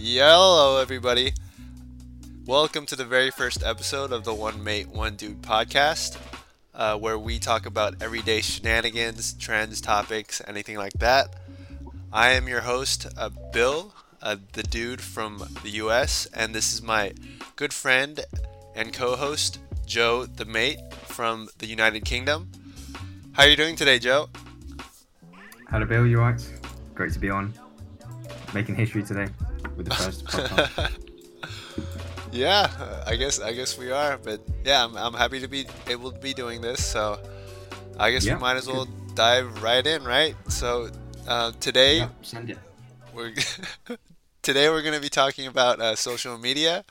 Hello, everybody. Welcome to the very first episode of the One Mate, One Dude podcast, uh, where we talk about everyday shenanigans, trends, topics, anything like that. I am your host, uh, Bill, uh, the dude from the US, and this is my good friend and co host, Joe, the mate from the United Kingdom. How are you doing today, Joe? Hello, Bill. You right? Great to be on. Making history today with the first podcast. yeah, I guess I guess we are, but yeah, I'm, I'm happy to be able to be doing this. So I guess Yeah, we might as well good. dive right in, right? So uh, today it. we're today we're going to be talking about uh, social media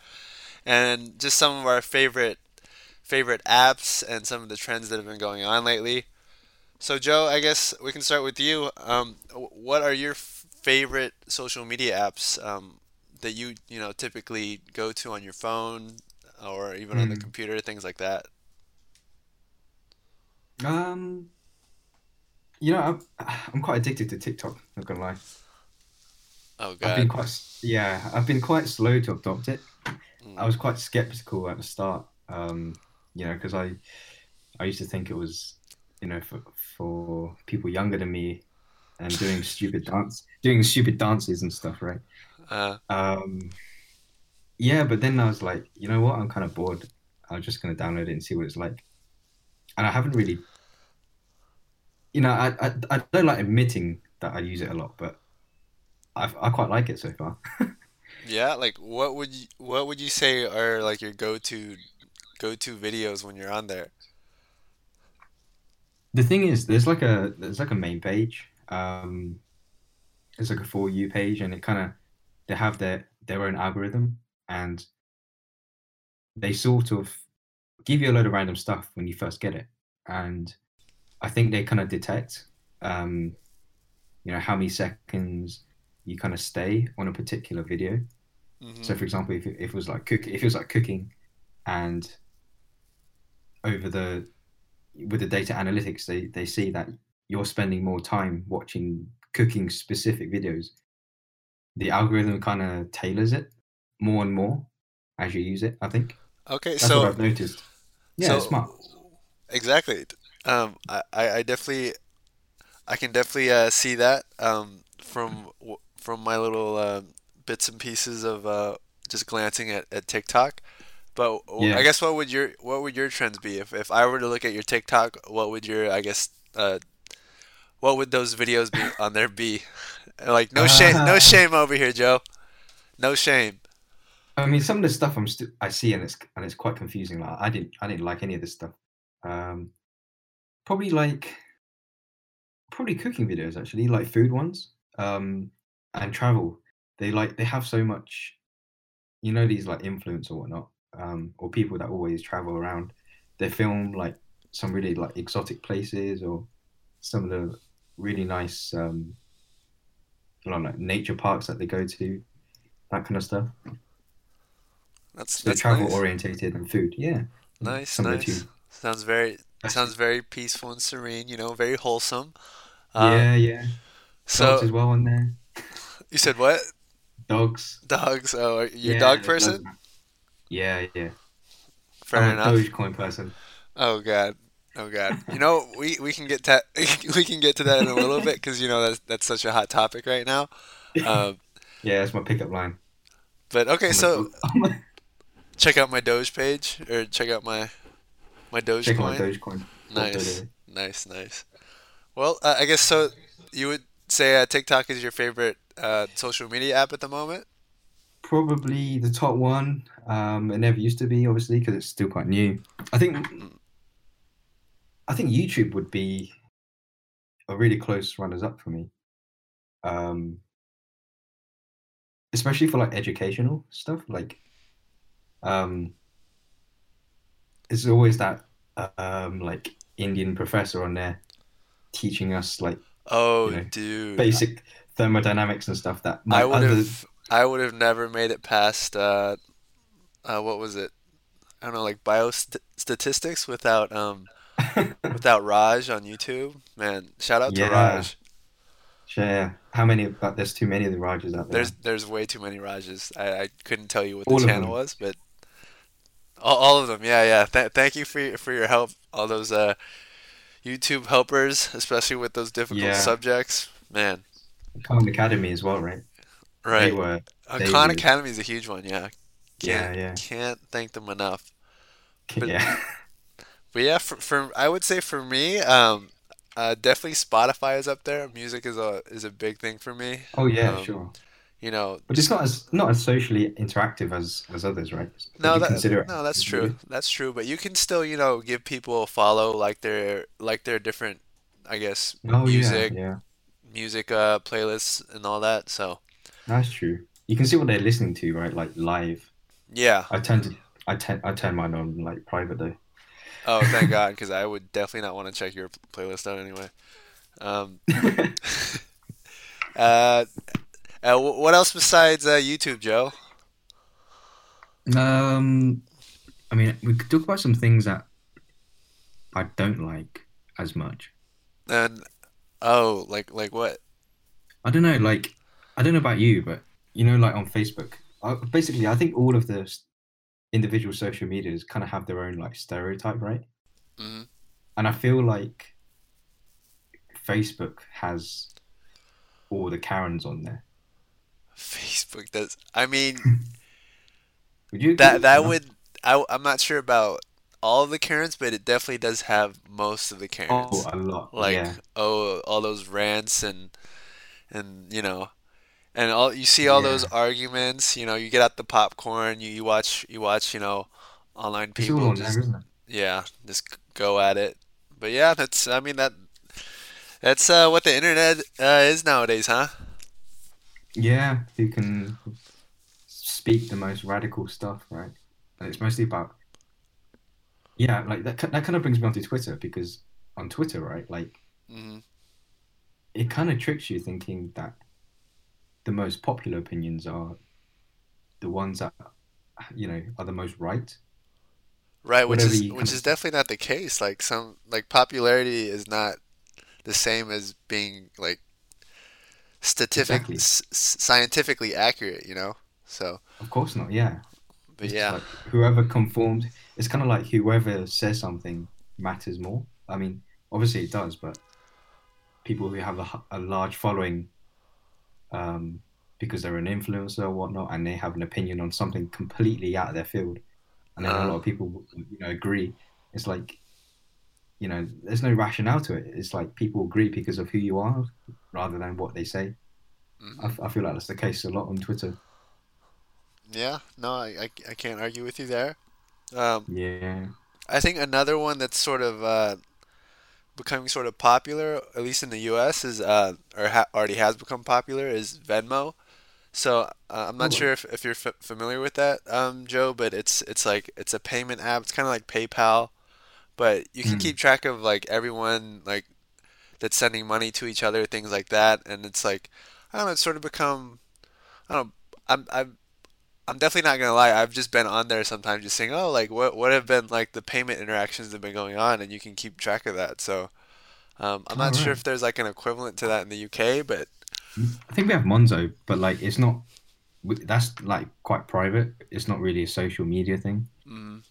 and just some of our favorite favorite apps and some of the trends that have been going on lately. So Joe, I guess we can start with you. Um, what are your favorite social media apps um, that you you know typically go to on your phone or even on the Hmm. computer, things like that? Um, you know, I'm, I'm quite addicted to TikTok. Not gonna lie. Oh I've been quite, yeah, I've been quite slow to adopt it. Mm. I was quite skeptical at the start. Um, you know, because I, I used to think it was, you know, for for people younger than me, and doing stupid dance, doing stupid dances and stuff, right? Uh, Um, yeah, but then I was like, you know what? I'm kind of bored. I'm just gonna download it and see what it's like. And I haven't really, you know, I I, I don't like admitting that I use it a lot, but I I quite like it so far. yeah, like what would you what would you say are like your go-to go-to videos when you're on there? The thing is, there's like a there's like a main page. Um, it's like a for you page, and it kind of they have their their own algorithm, and they sort of give you a load of random stuff when you first get it, and I think they kind of detect, um, you know, how many seconds you kind of stay on a particular video. hmm So, for example, if it, if it was like cook, if it was like cooking, and over the with the data analytics, they they see that you're spending more time watching cooking specific videos. The algorithm kind of tailors it more and more as you use it. I think Okay, that's so I've noticed. Yeah, so smart. exactly. Um, I, I I definitely I can definitely uh, see that um, from from my little uh, bits and pieces of uh, just glancing at, at TikTok. But w- I Yeah. guess what would your what would your trends be if, if I were to look at your TikTok? What would your I guess uh, what would those videos be on there be? Like no shame no Uh, shame over here, Joe. No shame. I mean, some of the stuff I'm still I see and it's and it's quite confusing. Like I didn't I didn't like any of this stuff. Um, probably like probably cooking videos actually, like food ones. Um, and travel. They like they have so much, you know, these like influence or whatnot, um, or people that always travel around. They film like some really like exotic places or some of the really nice um, you know, like nature parks that they go to, that kind of stuff. That's So that's travel nice. orientated and food. Yeah. Nice, Similar nice. Sounds very sounds very peaceful and serene, you know, very wholesome. Uh, yeah, yeah. Dogs so as well on there. you said what? Dogs. Dogs. Oh, are you a Yeah, dog person? Yeah, yeah. Fair I'm enough. Dogecoin person. Oh God. Oh God. You know, we, we can get to we can get to that in a little bit because you know that's that's such a hot topic right now. Um, Yeah, that's my pickup line. but okay, so check out my Doge page or check out my my Doge Check out my Dogecoin. Dogecoin. Nice, nice, nice. Well, uh, I guess so. You would say uh, TikTok is your favorite uh, social media app at the moment? Probably the top one. Um, it never used to be, obviously, because it's still quite new. I think. I think YouTube would be a really close runners-up for me. Um, especially for like educational stuff. Like, um, it's always that um like Indian professor on there teaching us like Oh, you know dude. basic thermodynamics and stuff that I would other have I would have never made it past uh, uh what was it? I don't know, like biostatistics without um without Raj on YouTube. Man, shout out to Raj. yeah how many? But there's too many of the Rajas out there. There's there's way too many Rajas. I, I couldn't tell you what All the channel them. was, but all, all of them. Yeah, yeah. Th- thank you for your, for your help. All those uh, YouTube helpers, especially with those difficult Yeah. subjects. Man, Khan Academy as well, right? Right. They were. Uh, they Khan Academy is a huge one. Yeah. Yeah, Can't, yeah. Can't thank them enough. But- yeah. But yeah, for, for I would say for me, um, uh, definitely Spotify is up there. Music is a is a big thing for me. Oh yeah, Um, sure. You know, But it's not as not as socially interactive as as others, right? Would No, that, no, that's true. weird? That's true. But you can still, you know, give people a follow, like their like their different, I guess, Oh music, yeah, yeah. music uh, playlists and all that. So That's true. You can see what they're listening to, right? Like live. yeah. I tend to I tend I turn mine on like private though. Oh, thank God, because I would definitely not want to check your playlist out anyway. Um, uh, uh, what else besides uh, YouTube, Joe? Um, I mean, we could talk about some things that I don't like as much. And oh, like like what? I don't know, like I don't know about you, but you know, like on Facebook, basically, I think all of the individual social medias kind of have their own like stereotype, right? hmm And I feel like Facebook has all the Karens on there. Facebook does. I mean, Would you? that that would. I I'm not sure about all of the Karens, but it definitely does have most of the Karens. Oh, a lot. like yeah. oh all those rants and and you know and all you see all those arguments you know you get out the popcorn you, you watch you watch you know online people just there, isn't it? yeah just go at it but yeah that's I mean that that's uh what the internet uh, is nowadays huh Yeah, you can speak the most radical stuff, right? And it's mostly about, yeah, like that. That kind of brings me onto Twitter because on Twitter, right, like hmm it kind of tricks you thinking that the most popular opinions are the ones that you know are the most right. right which Whatever is which is definitely not the case like some like popularity is not the same as being like statistic Exactly. s- s- scientifically accurate you know so Of course not. Yeah, but It's yeah like whoever conformed. It's kind of like whoever says something matters more. I mean, obviously it does, but people who have a, a large following, um, because they're an influencer or whatnot, and they have an opinion on something completely out of their field, and then a Uh. lot of people, you know, agree. It's like, you know, there's no rationale to it. It's like people agree because of who you are, rather than what they say. Mhm. I, f- I feel like that's the case a lot on Twitter. Yeah, no, I, I, I can't argue with you there. Um, Yeah. I think another one that's sort of uh, becoming sort of popular, at least in the U.S., is uh, or ha already has become popular, is Venmo. So uh, I'm not Oh. sure if, if you're f familiar with that, um, Joe, but it's it's like it's a payment app. It's kind of like PayPal, but you can Mm. keep track of like everyone like that's sending money to each other, things like that, and it's like I don't know, it's sort of become I don't know, I'm I'm I'm definitely not gonna lie. I've just been on there sometimes, just saying, "Oh, like what what have been like the payment interactions that have been going on," and you can keep track of that. So, um, I'm not sure if there's like an equivalent to that in the UK, but I think we have Monzo, but like it's not. That's like quite private. It's not really a social media thing. mm,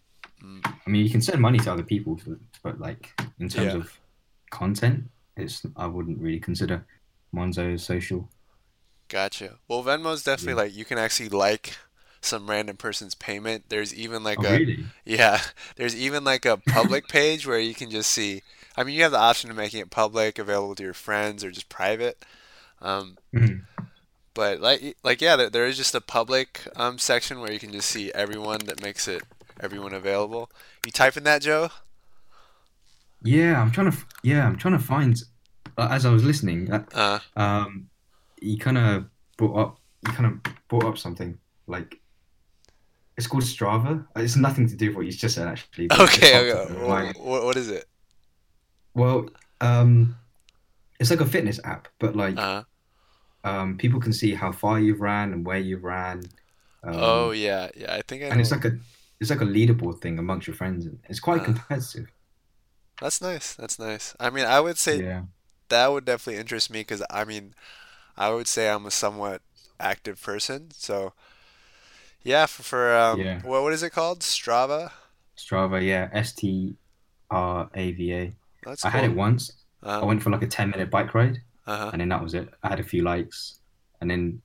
I mean, you can send money to other people, but, but like in terms Yeah. of content, it's I wouldn't really consider Monzo as social. gotcha. Well, Venmo's definitely Yeah. like you can actually like some random person's payment. There's even like Oh, a really? yeah, there's even like a public page where you can just see. I mean, you have the option of making it public, available to your friends, or just private. Um, Mhm. But like like yeah, there, there is just a public um section where you can just see everyone that makes it everyone available. You type in that, Joe? Yeah, I'm trying to. Yeah, I'm trying to find. uh, As I was listening, uh, Uh, um, he kind of brought up. He kind of brought up something like. It's called Strava. It's nothing to do with what you just said, actually. but it just okay, okay. in my mind. What, what is it? Well, um, it's like a fitness app, but like Uh, um, people can see how far you've ran and where you've ran. Um, oh yeah, yeah. I think I and it's like a it's like a leaderboard thing amongst your friends, and it's quite Uh, competitive. That's nice. That's nice. I mean, I would say Yeah, that would definitely interest me because I mean, I would say I'm a somewhat active person. So yeah, for, for um, Yeah. what what is it called? Strava. Strava, yeah, S T R A V A. That's I had it cool. once. I Uh, went for like a 10 minute bike ride uh-huh. and then that was it. I had a few likes and then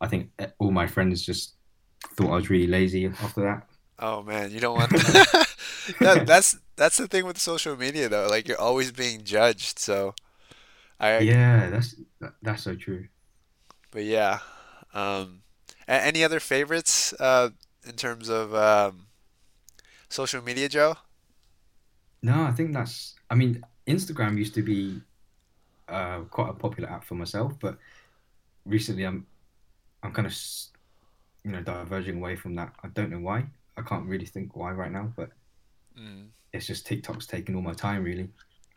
I think eh, all my friends just thought I was really lazy after that. Oh man, you don't want that, that's that's the thing with social media though. Like you're always being judged. So I, Yeah, that's that- that's so true. but yeah. Um, any other favorites uh, in terms of um, social media, Joe? No, I think that's I mean, Instagram used to be uh, quite a popular app for myself, but recently I'm I'm kind of you know diverging away from that. I don't know why. I can't really think why right now, but Mm. it's just TikTok's taking all my time really.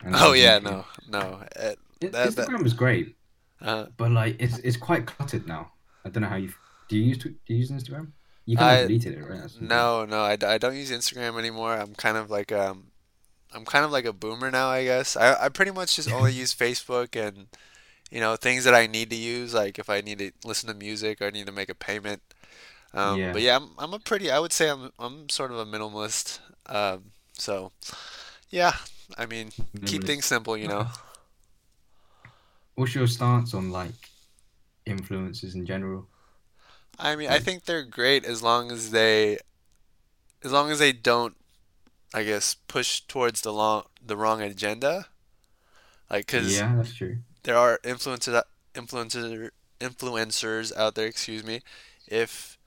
And Oh yeah, no, no. Uh, I- that that Instagram is great, uh, but like it's it's quite cluttered now. I don't know how you do you use do you use Instagram? You kind I of deleted it, right? That's no, no. I don't use Instagram anymore. I'm kind of like um, I'm kind of like a boomer now, I guess. I I pretty much just only use Facebook and you know things that I need to use, like if I need to listen to music or I need to make a payment. Um, Yeah, but yeah, I'm I'm a pretty. I would say I'm I'm sort of a minimalist. Um, so yeah, I mean, keep things simple, you know. What's your stance on like influences in general? I mean, I think they're great as long as they as long as they don't, I guess, push towards the long the wrong agenda. Like, 'cause yeah, that's true. there are influencer influencer influencers out there, excuse me, if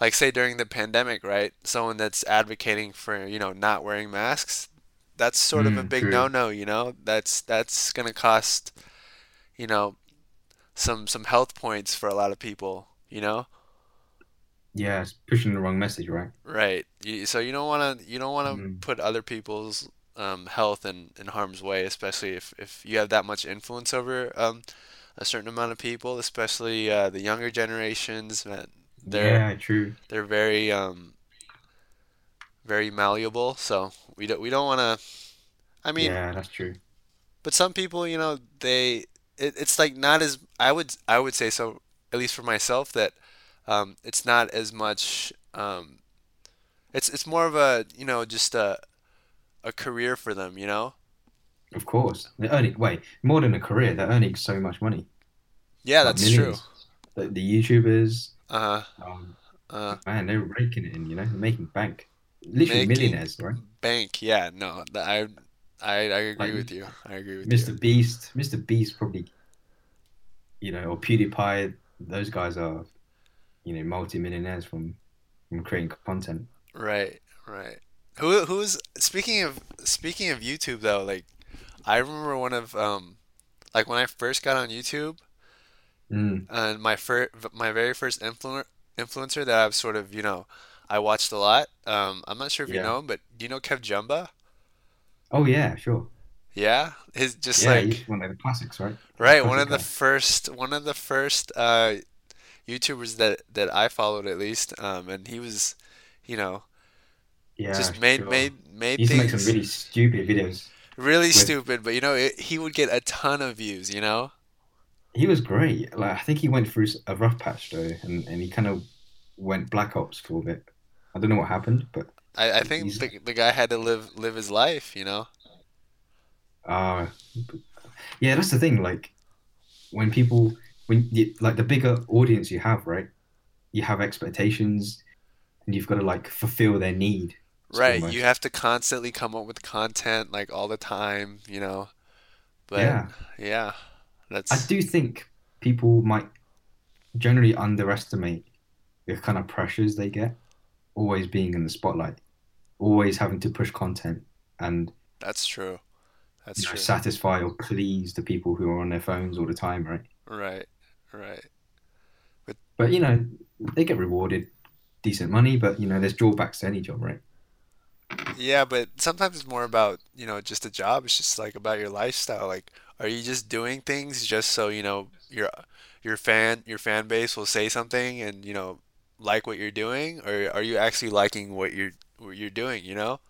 like say during the pandemic, right? Someone that's advocating for, you know, not wearing masks, that's sort of a Mm, big true. no-no, you know? That's that's gonna cost, you know, some some health points for a lot of people, you know? Yeah, it's pushing the wrong message, right? Right. You, so you don't want to you don't want to Mm, put other people's um, health in, in harm's way, especially if, if you have that much influence over um, a certain amount of people, especially uh, the younger generations. Man, they're yeah, true. they're very um, very malleable. So we don't we don't want to. I mean, Yeah, that's true. but some people, you know, they it, it's like not as I would I would say so at least for myself that um, it's not as much. Um, it's it's more of a you know just a a career for them, you know? Of course. They're earning, wait, more than a career, they're earning so much money, Yeah, like that's true. The, the YouTubers, Uh-huh. um, Uh, man, they're raking it in, you know, they're making bank. Literally millionaires, right? bank. Yeah, no, I I I agree Like with you. I agree with you. Mr. Beast, Mr. Beast probably, you know, or PewDiePie, those guys are, you know, multi-millionaires from from creating content. Right, right. Who who's speaking of speaking of YouTube though, like I remember one of um like when I first got on YouTube Mm, and my first my very first influ influencer that I've sort of, you know, I watched a lot. Um I'm not sure if you know him, but do you know KevJumba? Oh yeah, sure. Yeah, his just Yeah, he's like one of the classics, right? right, one of the first one of the first uh YouTubers that that I followed at least. Um and he was, you know, Yeah, just made sure. made made He to make some really stupid videos really with stupid, but you know, it, he would get a ton of views, you know? he was great. Like I think he went through a rough patch though, and, and he kind of went Black Ops for a bit. I don't know what happened, but I, I think the the guy had to live live his life, you know? uh yeah, that's the thing. Like when people when you, like the bigger audience you have, right? You have expectations, and you've got to like fulfill their need Right, you have to constantly come up with content like all the time, you know? But Yeah, yeah, I do think people might generally underestimate the kind of pressures they get, always being in the spotlight, always having to push content and that's true. That's you know true. satisfy or please the people who are on their phones all the time, right? Right, right. But But you know, they get rewarded decent money, but you know, there's drawbacks to any job, right? yeah, but sometimes it's more about, you know, just a job. It's just like about your lifestyle. Like, are you just doing things just so, you know, your your fan your fan base will say something and, you know, like what you're doing, or are you actually liking what you're what you're doing, you know?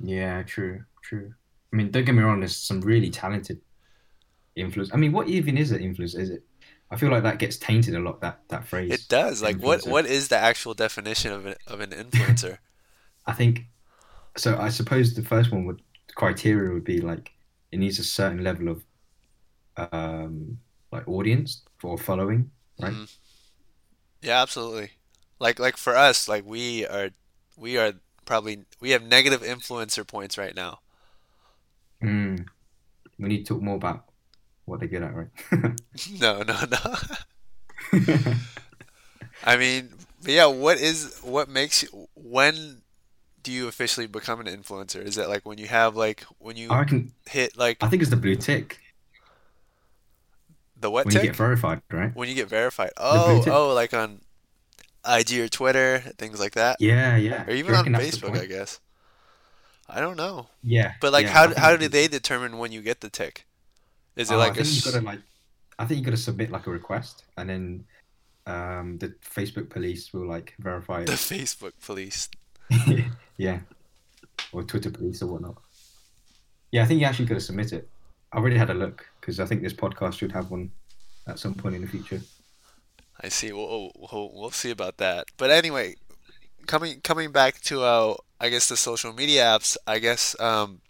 Yeah, true, true. I mean, don't get me wrong, there's some really talented influence. I mean, what even is an influence? Is it? I feel like that gets tainted a lot. That that phrase. It does. Like what what is the actual definition of an of an influencer? I think so. I suppose the first one would criteria would be like it needs a certain level of um like audience or following, right? hmm Yeah, absolutely. Like like for us, like we are we are probably we have negative influencer points right now. Mm. We need to talk more about what they're good at, right? No, no, no. I mean, but yeah, what is what makes you when do you officially become an influencer? Is it like when you have like when you I can, hit like I think it's the blue tick the what when you get verified, right? When you get verified. Oh, oh, like on IG or Twitter, things like that. Yeah, yeah. Or even on reckon that's the Facebook, I guess. I don't know. Yeah, But like yeah. How how do they determine when you get the tick? Is it Uh, I like a think you s- gotta like. I think you gotta submit like a request, and then um the Facebook police will like verify it. the. Facebook police? Yeah, or Twitter police or whatnot. Yeah, I think you actually gotta submit it. I already had a look because I think this podcast should have one at some point in the future. I see. We'll, we'll we'll see about that. But anyway, coming coming back to uh, I guess the social media apps. I guess um,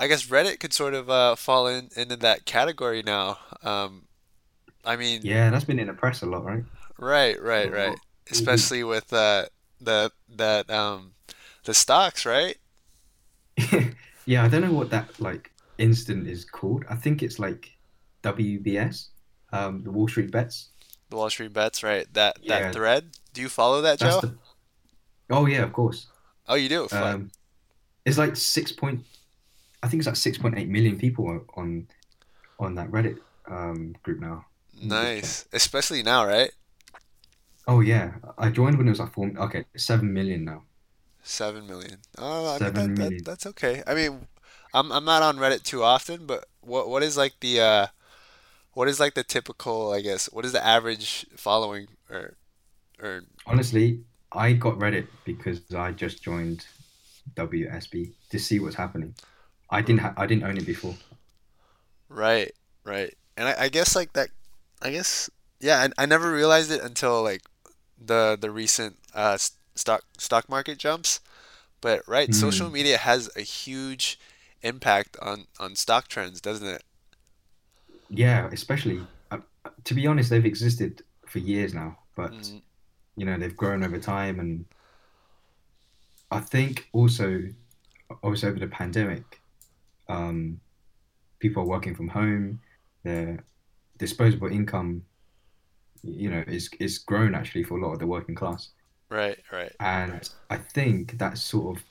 I guess Reddit could sort of uh, fall in into that category now. Um, I mean, Yeah, that's been in the press a lot, right? right, right, right. lot. Mhm. Especially with uh, the that um, the stocks, right? Yeah, I don't know what that like instant is called. I think it's like WBS, um, the Wall Street Bets. The Wall Street Bets, right? That that thread. Do you follow that, that's Joe? the. Oh yeah, of course. Oh, you do. Um, it's like six point. I think it's like six point eight million people on on that Reddit um group now. Let me just check. Nice. Especially now, right? Oh yeah, I joined when it was like four. Okay, seven million now. Seven million. Oh, I mean that Seven that that's okay. I mean, I'm I'm not on Reddit too often, but what what is like the uh what is like the typical, I guess, what is the average following or or Honestly, I got Reddit because I just joined WSB to see what's happening. I didn't. Ha- I didn't own it before. right, right. And I, I guess like that I guess yeah, I, I never realized it until like the the recent uh stock stock market jumps. But right, social Hmm. media has a huge impact on on stock trends, doesn't it? Yeah, especially uh, to be honest, they've existed for years now, but Mm, you know they've grown over time, and I think also, also over the pandemic, um, people are working from home, their disposable income, you know, is is grown actually for a lot of the working class, right, right, right. and I think that sort of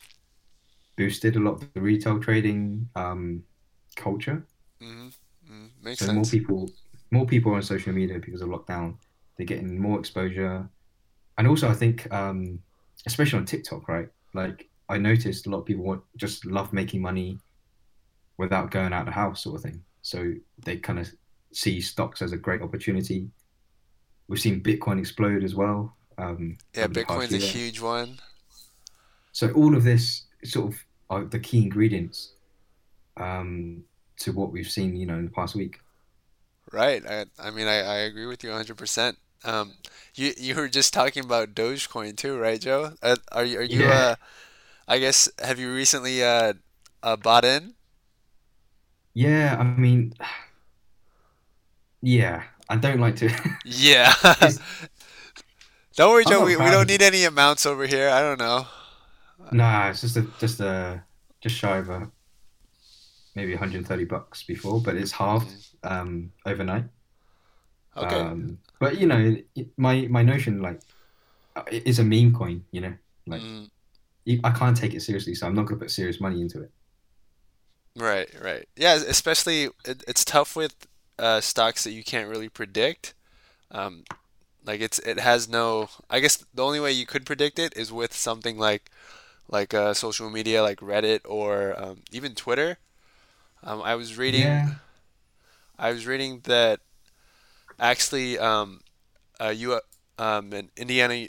boosted a lot of the retail trading um, culture. hmm mm Makes So more people, more people are on social media because of lockdown. They're getting more exposure, and also I think, um, especially on TikTok, right? Like I noticed a lot of people want, just love making money without going out of the house, sort of thing. So they kind of see stocks as a great opportunity. We've seen Bitcoin explode as well um, Yeah, over the past Bitcoin's a huge one. So all of this sort of are the key ingredients um, to what we've seen, you know, in the past week. Right. I I mean I, I agree with you 100%. Um you you were just talking about Dogecoin too, right, Joe? Uh, are you are you Yeah, uh I guess have you recently uh uh bought in? Yeah. I mean, yeah. I don't like to. Yeah. Don't worry, Joe. We, we don't need any amounts over here. I don't know. Nah, it's just a just a just shy of a maybe 130 bucks before, but it's halved Mm, um overnight. okay. Um, but you know, my my notion like is a meme coin. You know, like Mm, you, I can't take it seriously, so I'm not gonna put serious money into it. Right, right. Yeah, especially it, it's tough with uh stocks that you can't really predict. Um like it's it has no I guess the only way you could predict it is with something like like uh, social media like Reddit or um, even Twitter. Um, I was reading Yeah. I was reading that actually um, uh, you um, an Indiana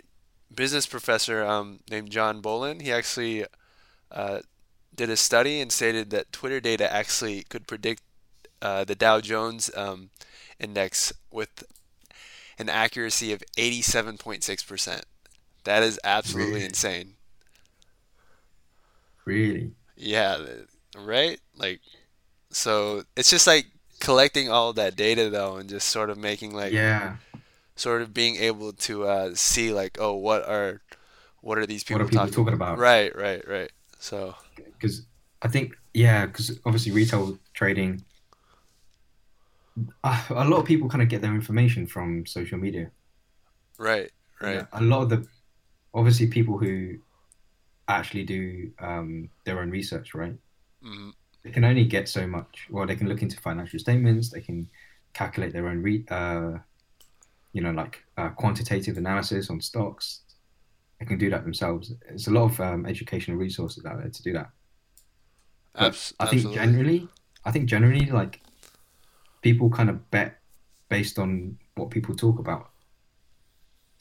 business professor um, named Johan Bollen he actually uh, did a study and stated that Twitter data actually could predict uh, the Dow Jones um, index with an accuracy of 87.6%. That is absolutely Really? insane. Really? Yeah, right? Like, so it's just like collecting all that data though and just sort of making like Yeah. sort of being able to uh, see like, oh, what are what are these What are people people talking talking about? Right, right, right. So, Because I think, yeah, because obviously retail trading, uh, a lot of people kind of get their information from social media. right, right. know, a lot of the, obviously, people who actually do um, their own research, right? hmm They can only get so much. Well, they can look into financial statements, they can calculate their own, re- uh, you know, like uh, quantitative analysis on stocks. They can do that themselves. There's a lot of um, educational resources out there to do that. Abs I think absolutely. generally, I think generally, like people kind of bet based on what people talk about.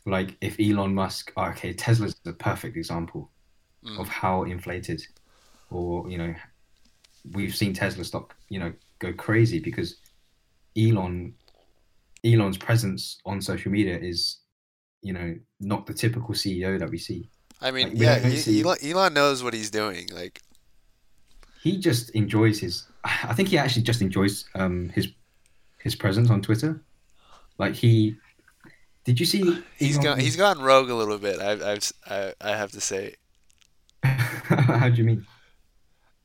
Like if Elon Musk, oh, okay, Tesla's a perfect example Mm. of how inflated, or you know, we've seen Tesla stock, you know, go crazy because Elon, Elon's presence on social media is, you know, not the typical CEO that we see. I mean, Like yeah, see, Elon, Elon knows what he's doing. Like, he just enjoys his. I think he actually just enjoys um his his presence on Twitter. Like he, did you see he's gone He's gone rogue a little bit. I've I've I, I have to say. How do you mean?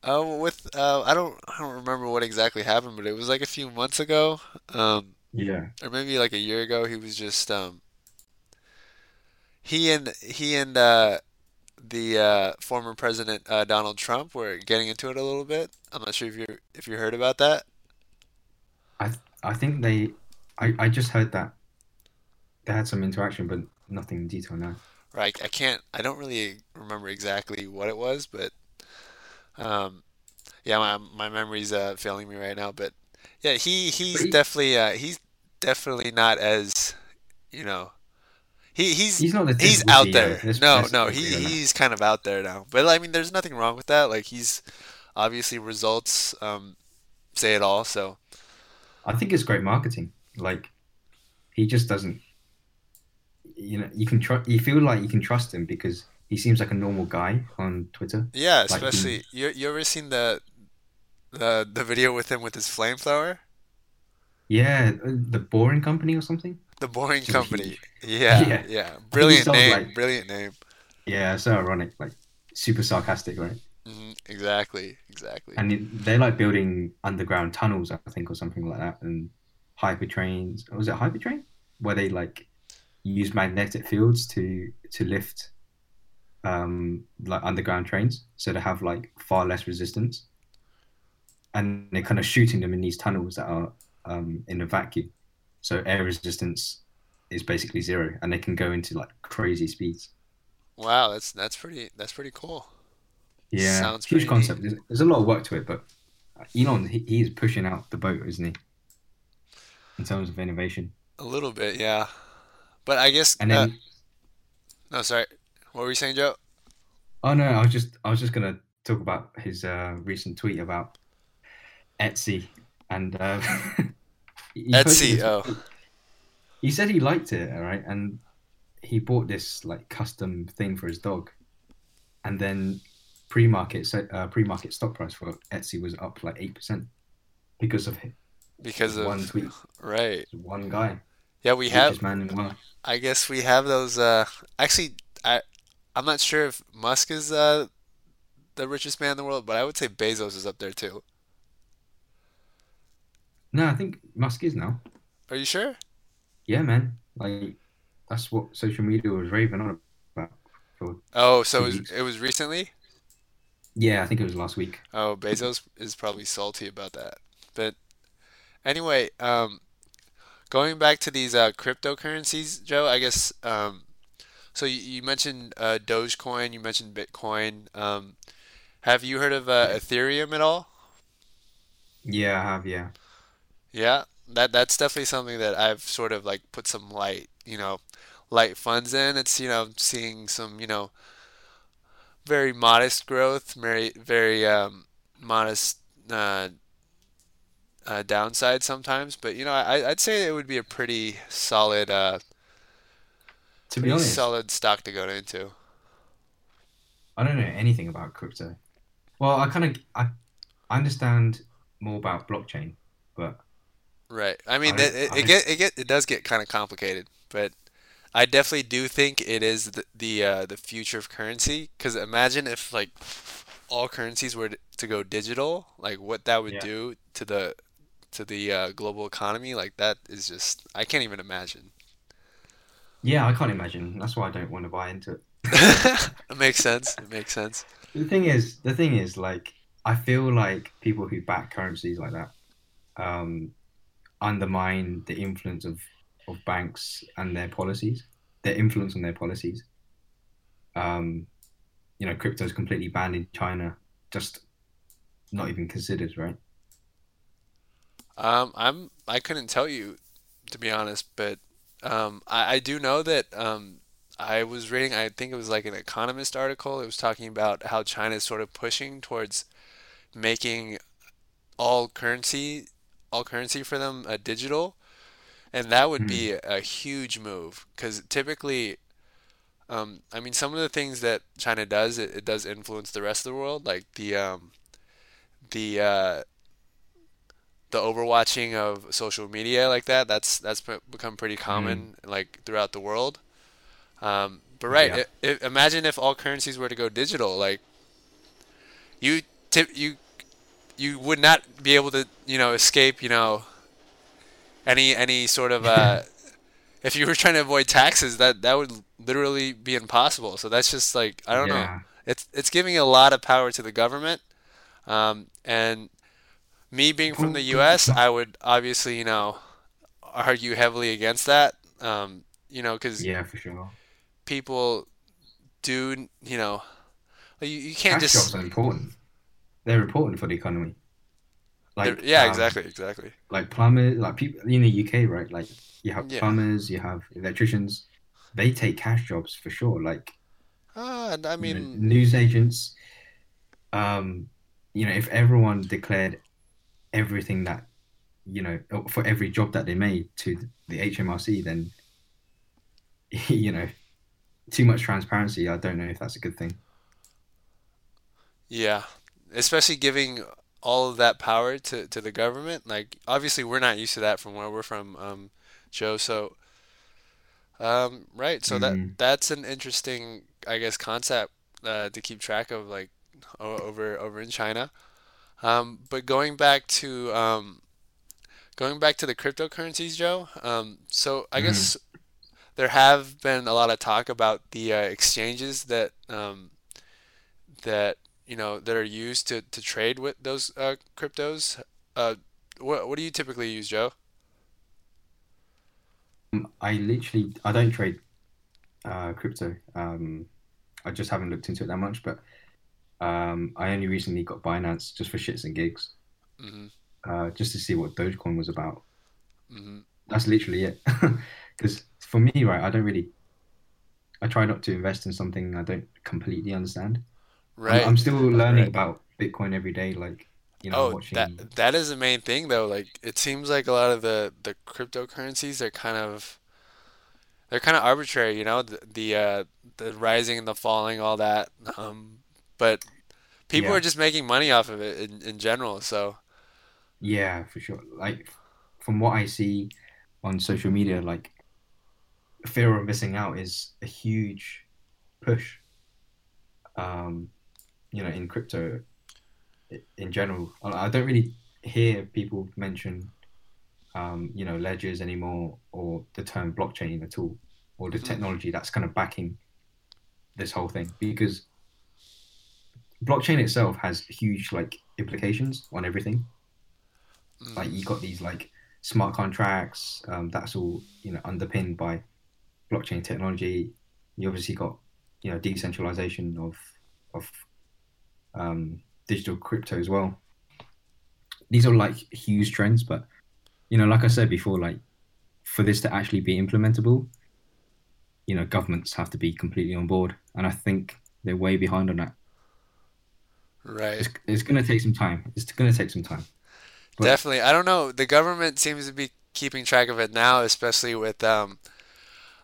Uh, with uh, I don't I don't remember what exactly happened, but it was like a few months ago, um, Yeah, or maybe like a year ago. He was just um, he and he and uh, the uh, former president uh, Donald Trump were getting into it a little bit. I'm not sure if you if you heard about that. I I think they. I I just heard that they had some interaction, but nothing in detail now. Right, I can't I don't really remember exactly what it was, but um, yeah, my my memory's uh, failing me right now. But yeah, he he's he, definitely uh, he's definitely not as you know he he's he's not the he's out there. No, no, he he's kind of out there now. But I mean, there's nothing wrong with that. Like he's obviously results um, say it all. So I think it's great marketing. Like he just doesn't. You know, you can trust. You feel like you can trust him because he seems like a normal guy on Twitter. yeah, Like he, especially you you ever seen the the the video with him with his flamethrower? yeah, uh, the Boring Company or something. The Boring Company. Yeah, Yeah, yeah. I think he Brilliant name. like Brilliant name. yeah, so ironic, like super sarcastic, right? hmm Exactly. Exactly. And it, they're like building underground tunnels, I think, or something like that, and hyper trains. Was it hyper train where they like use magnetic fields to to lift um like underground trains, so they have like far less resistance, and they're kind of shooting them in these tunnels that are um in a vacuum, so air resistance is basically zero, and they can go into like crazy speeds. Wow, that's that's pretty that's pretty cool. Yeah, Sounds huge concept. There's, there's a lot of work to it, but Elon he, he is pushing out the boat, isn't he, in terms of innovation? A little bit, yeah. But I guess And uh then no, sorry. What were you saying, Joe? oh no, I was just I was just gonna talk about his uh, recent tweet about Etsy, and uh, he Etsy. this. Oh, He said he liked it, all right, and he bought this like custom thing for his dog, and then pre-market so, uh, pre-market stock price for Etsy was up like eight percent because of him. because one of one tweet, right. one guy, Yeah, we have richest man in the world. I guess we have those uh actually I I'm not sure if Musk is uh the richest man in the world, but I would say Bezos is up there too. No, I think Musk is now. Are you sure? Yeah, man. Like that's what social media was raving on about Oh, so it was it was recently? Yeah, I think it was last week. Oh, Bezos is probably salty about that. But anyway, um, going back to these uh, cryptocurrencies, Joe, I guess um, so you, you mentioned uh, Dogecoin, you mentioned Bitcoin. Um, have you heard of uh, Ethereum at all? Yeah, I have. Yeah. Yeah, that that's definitely something that I've sort of like put some light, you know, light funds in. It's, you know, seeing some, you know, very modest growth, very very um, modest uh, uh, downside sometimes, but you know, I, I'd say it would be a pretty solid, uh, To be pretty honest, solid stock to go into. I don't know anything about crypto. Well, I kind of I, I understand more about blockchain, Right. I mean, I it, it, I it get it get it does get kind of complicated, but I definitely do think it is the the, uh, the future of currency. Because imagine if like all currencies were to to go digital, like what that would yeah, do to the to the uh, global economy. Like that is just I can't even imagine. yeah, I can't imagine. That's why I don't want to buy into it. It makes sense. It makes sense. The thing is, the thing is, like, I feel like people who back currencies like that um, undermine the influence of of banks and their policies, their influence on their policies. Um, you know, crypto is completely banned in China, just not even considered, right? Um, I'm I couldn't tell you to be honest, but um, I, I do know that um, I was reading. I think it was like an Economist article. It was talking about how China is sort of pushing towards making all currency all currency for them uh, digital, and that would Mm, be a huge move because typically. Um, I mean, some of the things that China does, it, it does influence the rest of the world, like the um, the uh, the overwatching of social media like that. That's that's become pretty mm, common like throughout the world. Um, but right, yeah, i i imagine if all currencies were to go digital. Like you tip you you would not be able to you know escape you know any any sort of uh if you were trying to avoid taxes that that would literally be impossible. So that's just like I don't know. It's it's giving a lot of power to the government. Um, and me being from the U.S., I would obviously, you know, argue heavily against that. Um, you know, because yeah, for sure. people do, you know, you, you can't Cash just, jobs are important. They're important for the economy. they're- Like, yeah, um, exactly, exactly. like plumbers, like people in the UK, right? Like you have Yeah. plumbers, you have electricians. They take cash jobs for sure. Like Uh, I you know, mean, news agents. Um, you know, if everyone declared everything that you know for every job that they made to the HMRC, then you know, too much transparency. I don't know if that's a good thing. yeah, especially giving all of that power to, to the government. Like, obviously, we're not used to that from where we're from, um, Joe. So, um, right. So that Mm, that's an interesting, I guess, concept uh, to keep track of, like over over in China. Um, but going back to um, going back to the cryptocurrencies, Joe. Um, so I mm. guess there have been a lot of talk about the uh, exchanges that um, that you know that are used to, to trade with those uh, cryptos. Uh, what what do you typically use, Joe? Um, I literally I don't trade uh, crypto. Um, I just haven't looked into it that much, but um, I only recently got Binance just for shits and gigs, hmm uh, just to see what Dogecoin was about. hmm That's literally it. Because for me, right, I don't really, I try not to invest in something I don't completely understand. I'm, Right, I'm still learning right. about Bitcoin every day. Like, you know, I'm Oh, that watching. that is the main thing though. Like it seems like a lot of the the cryptocurrencies are kind of they're kind of arbitrary, you know, the the uh the rising and the falling, all that. Um, but people are just making money off of it in, in general. So, yeah, for sure. Like, from what I see on social media, like, fear of missing out is a huge push. Um, you know, in crypto in general. I don't really hear people mention, um, you know, ledgers anymore or the term blockchain at all, or the technology that's kind of backing this whole thing because blockchain itself has huge like implications on everything. Like mhm, you got these like smart contracts, um, that's all you know underpinned by blockchain technology. You obviously got you know decentralization of of um, digital crypto as well. These are like huge trends, but you know, like I said before, like for this to actually be implementable, you know, governments have to be completely on board, and I think they're way behind on that. right. It's, it's going to take some time. It's going to take some time. But Definitely. I don't know. The government seems to be keeping track of it now, especially with um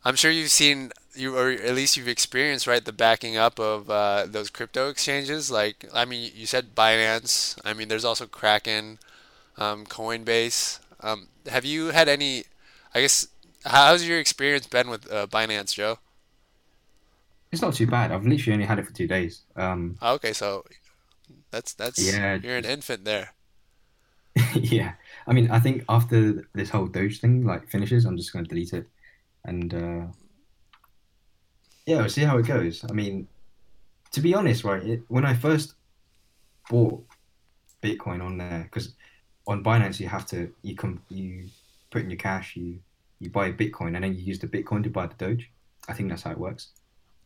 I'm sure you've seen you or at least you've experienced, right, the backing up of uh those crypto exchanges. Like I mean, you said Binance. I mean, there's also Kraken, um Coinbase. Um have you had any I guess how's your experience been with uh, Binance, Joe? it's not too bad. I've literally only had it for two days. Um, Ah, Okay, so that's that's yeah, you're an infant there. yeah. I mean, I think after this whole Doge thing like finishes, I'm just going to delete it, and uh, yeah, we'll see how it goes. I mean, to be honest, right, it, when I first bought Bitcoin on there, because on Binance you have to you come you put in your cash, you you buy Bitcoin, and then you use the Bitcoin to buy the Doge. I think that's how it works.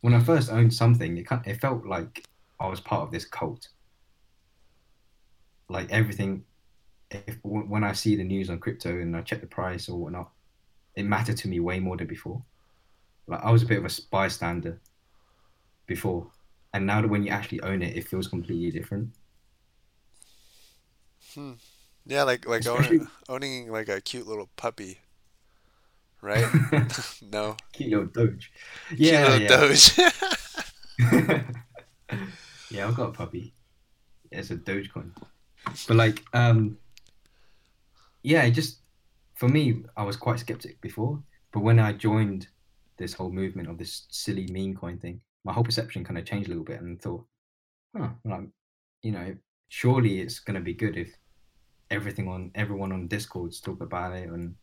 When I first owned something, it it felt like I was part of this cult. Like everything, if when I see the news on crypto and I check the price or whatnot, it mattered to me way more than before. Like I was a bit of a bystander before, and now that when you actually own it, it feels completely different. Hmm. Yeah, like like owning, owning like a cute little puppy, right? No. cute little Doge. Cute Yeah, little yeah, Doge. yeah. I've got a puppy. It's a Dogecoin, but like, um, yeah, it just for me, I was quite skeptic before, but when I joined this whole movement of this silly meme coin thing, my whole perception kind of changed a little bit, and thought, huh, like, you know, surely it's gonna be good if everything on everyone on Discords talk about it, and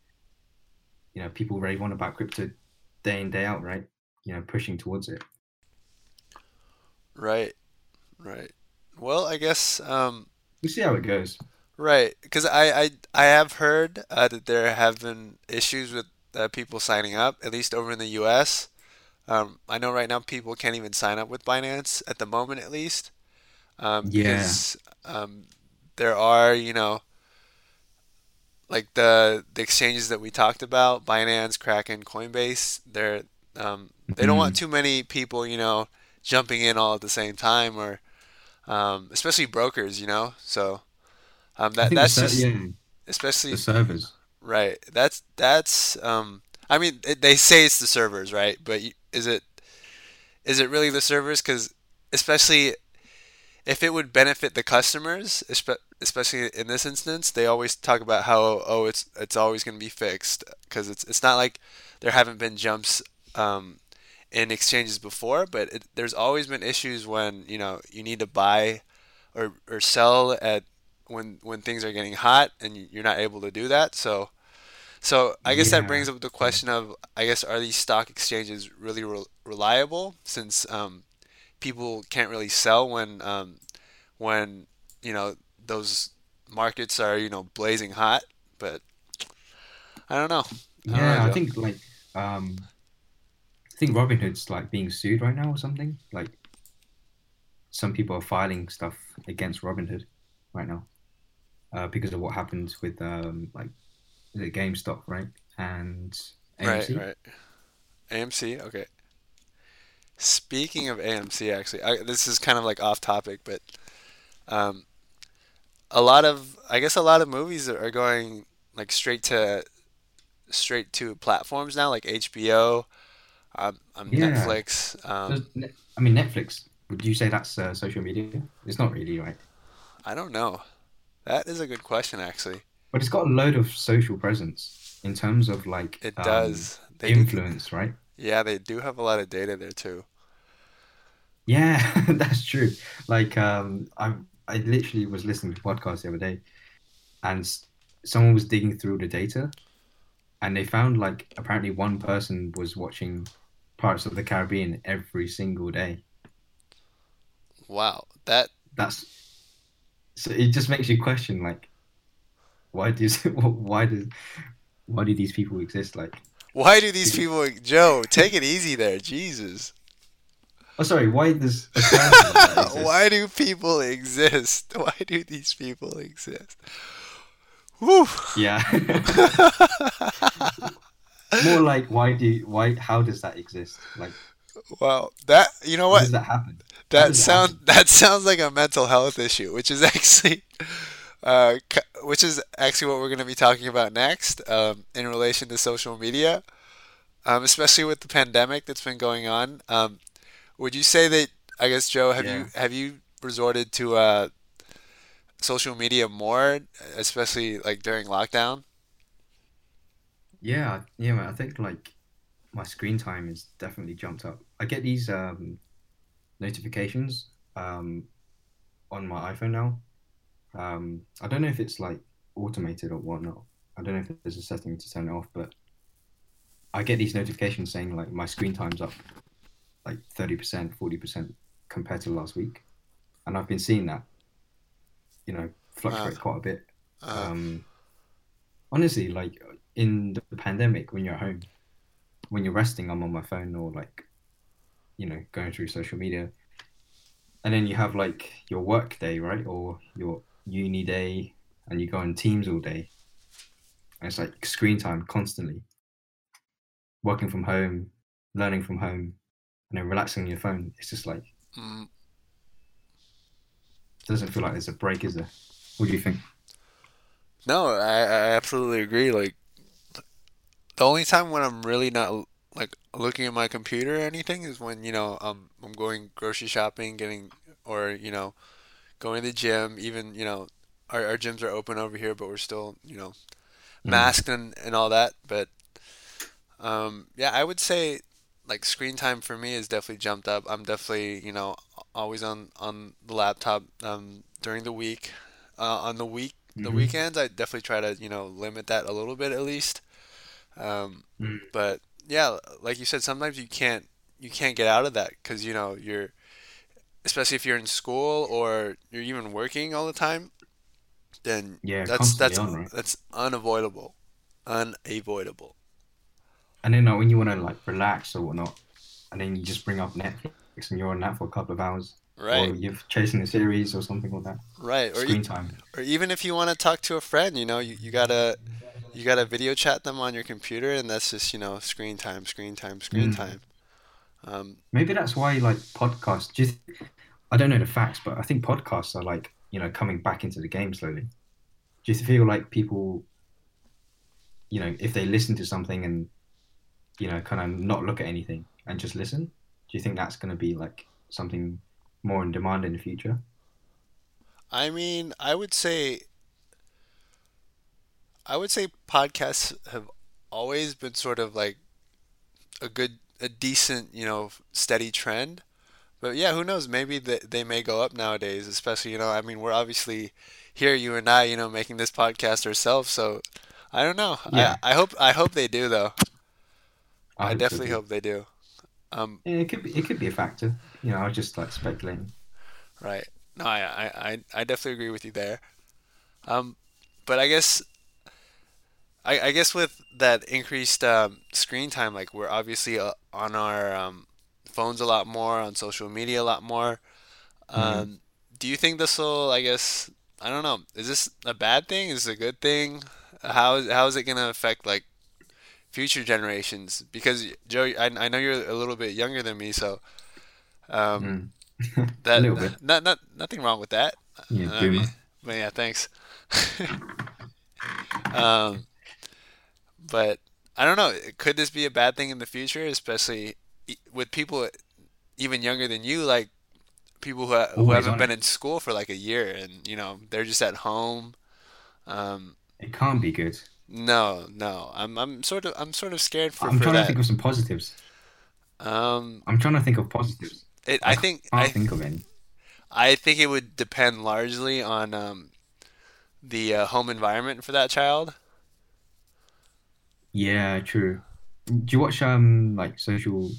you know, people rave on about crypto day in day out, right? You know, pushing towards it. Right, right. Well, I guess um We'll see how it goes. right, because I, I I have heard uh, that there have been issues with uh, people signing up, at least over in the US. Um, I know right now people can't even sign up with Binance at the moment, at least, um, Yeah. because um, there are, you know, like the the exchanges that we talked about, Binance, Kraken, Coinbase, they're um, they don't want Mhm. too many people, you know, jumping in all at the same time, or um, especially brokers, you know. So um, that that's just yeah the servers. Right. That's that's um, I mean, they say it's the servers, right? But is it is it really the servers? Because especially if it would benefit the customers, especially in this instance, they always talk about how oh it's it's always going to be fixed because it's it's not like there haven't been jumps um, in exchanges before, but it, there's always been issues when you know you need to buy or or sell at when when things are getting hot and you- you're not able to do that. So so I guess that brings up the question of I guess are these stock exchanges really re reliable since um, people can't really sell when um, when you know those markets are you know blazing hot. But I don't know. I don't Yeah, I think like um I think Robinhood's like being sued right now or something. Like some people are filing stuff against Robinhood right now uh, because of what happened with um like the GameStop, right? And AMC. right. right. AMC. Okay. Speaking of AMC, actually, I, this is kind of like off topic, but um, a lot of I guess a lot of movies are going like straight to straight to platforms now, like HBO, um, um, Yeah. Netflix. Um, I mean Netflix, would you say that's uh, social media? It's not really, right? I don't know. That is a good question, actually. But it's got a load of social presence in terms of like It um does. They do. influence, right? Yeah, they do have a lot of data there too. Yeah, that's true. Like, um, I I literally was listening to a podcast the other day, and someone was digging through the data, and they found like apparently one person was watching parts of the Caribbean every single day. Wow. That. That's so it just makes you question like why does why does why do these people exist? Like, Why do these people, Joe? Take it easy there, Jesus. oh sorry, why does like? Why do people exist? Why do these people exist? Whew. Yeah. More like why do why how does that exist? Like Wow, that you know how what? does that happen? How That sound happen? that sounds like a mental health issue, which is actually uh, which is actually what we're going to be talking about next um, in relation to social media, um, especially with the pandemic that's been going on. Um, would you say that I guess Joe, have Yeah. you have you resorted to uh, social media more, especially like during lockdown? Yeah, yeah, man. I think like my screen time is definitely jumped up. I get these um notifications um on my iPhone now. Um, I don't know if it's like automated or whatnot. I don't know if there's a setting to turn it off, but I get these notifications saying like my screen time's up like 30%, 40% compared to last week. And I've been seeing that, you know, fluctuate Uh, quite a bit. Uh, Um, honestly, like in the pandemic, when you're at home, when you're resting, I'm on my phone or like, you know, going through social media. And then you have like your work day, right? Or your uni day, and you go on Teams all day. And it's like screen time constantly. Working from home, learning from home, and then relaxing on your phone. It's just like, mm, doesn't feel like there's a break, is there? What do you think? no, I, I absolutely agree. Like the only time when I'm really not like looking at my computer or anything is when, you know, um, I'm going grocery shopping, getting or, you know, going to the gym, even, you know, our, our gyms are open over here, but we're still, you know, Mm. masked and, and all that. But um, yeah, I would say like screen time for me has definitely jumped up. I'm definitely, you know, always on on the laptop um, during the week. Uh, on the week the hmm weekends, I definitely try to, you know, limit that a little bit at least. Um, Mm. but yeah, like you said, sometimes you can't you can't get out of that because, you know, you're especially if you're in school or you're even working all the time, then Yeah, that's that's on, right? that's unavoidable. Unavoidable. And then like, when you want to like relax or whatnot, and then you just bring up Netflix and you're on that for a couple of hours, or Right, you're chasing a series or something like that. right. Or e- Screen time. or even if you want to talk to a friend, you know, you, you gotta you gotta video chat them on your computer, and that's just, you know, screen time, screen time, screen Mm. time. Um, Maybe that's why like podcasts. Do you I don't know the facts, but I think podcasts are like you know coming back into the game slowly. Do you feel like people, you know, if they listen to something and you know kind of not look at anything and just listen, do you think that's going to be like something more in demand in the future? I mean, I would say I would say podcasts have always been sort of like a good, a decent, you know, steady trend. But yeah, who knows? Maybe they, they may go up nowadays, especially, you know, I mean, we're obviously here, you and I, you know, making this podcast ourselves, so I don't know. I, Yeah, I hope I hope they do though. I I hope definitely hope they do. Um, Yeah, it could be. It could be a factor. You know, I was just like speculating. right. No, I, I, I definitely agree with you there. Um, but I guess I, I guess with that increased um, screen time, like we're obviously uh, on our um, phones a lot more, on social media a lot more. hmm Um, do you think this will, I guess, I don't know, is this a bad thing? Is it a good thing? How is, how is it going to affect like future generations? Because Joe, I, I know you're a little bit younger than me, so um, Mm. that not not nothing wrong with that. Yeah, mean, boomer. but yeah, thanks. Um, but I don't know. Could this be a bad thing in the future, especially with people even younger than you, like people who who Always haven't it. been in school for like a year and you know they're just at home. Um, It can't be good. No, no. I'm I'm sort of I'm sort of scared for I'm for trying to think of some positives. Um, I'm trying to think of positives. it I I think I think of any. I think it would depend largely on um the uh, home environment for that child. Yeah, true. Do you watch um like social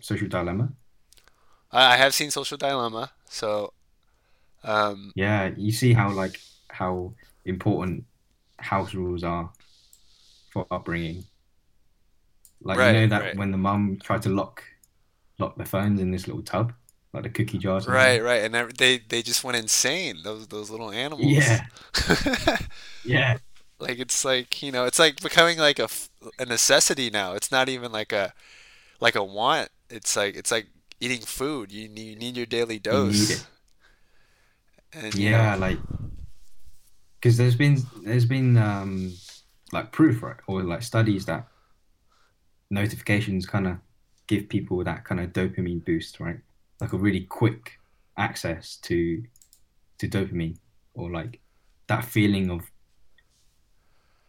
social dilemma? I, I have seen Social Dilemma, so um, Yeah, you see how like how important house rules are for upbringing. Like you know that right. when the mum tried to lock lock the phones in this little tub, like the cookie jars Right, right, and they they just went insane. Those those little animals. Yeah, yeah, Like it's like, you know, it's like becoming like a a necessity now. It's not even like a like a want. It's like it's like eating food. You need, you need your daily you need dose. it. And you know, Yeah, like because there's been there's been um like proof right or like studies that notifications kind of give people that kind of dopamine boost right like a really quick access to to dopamine or like that feeling of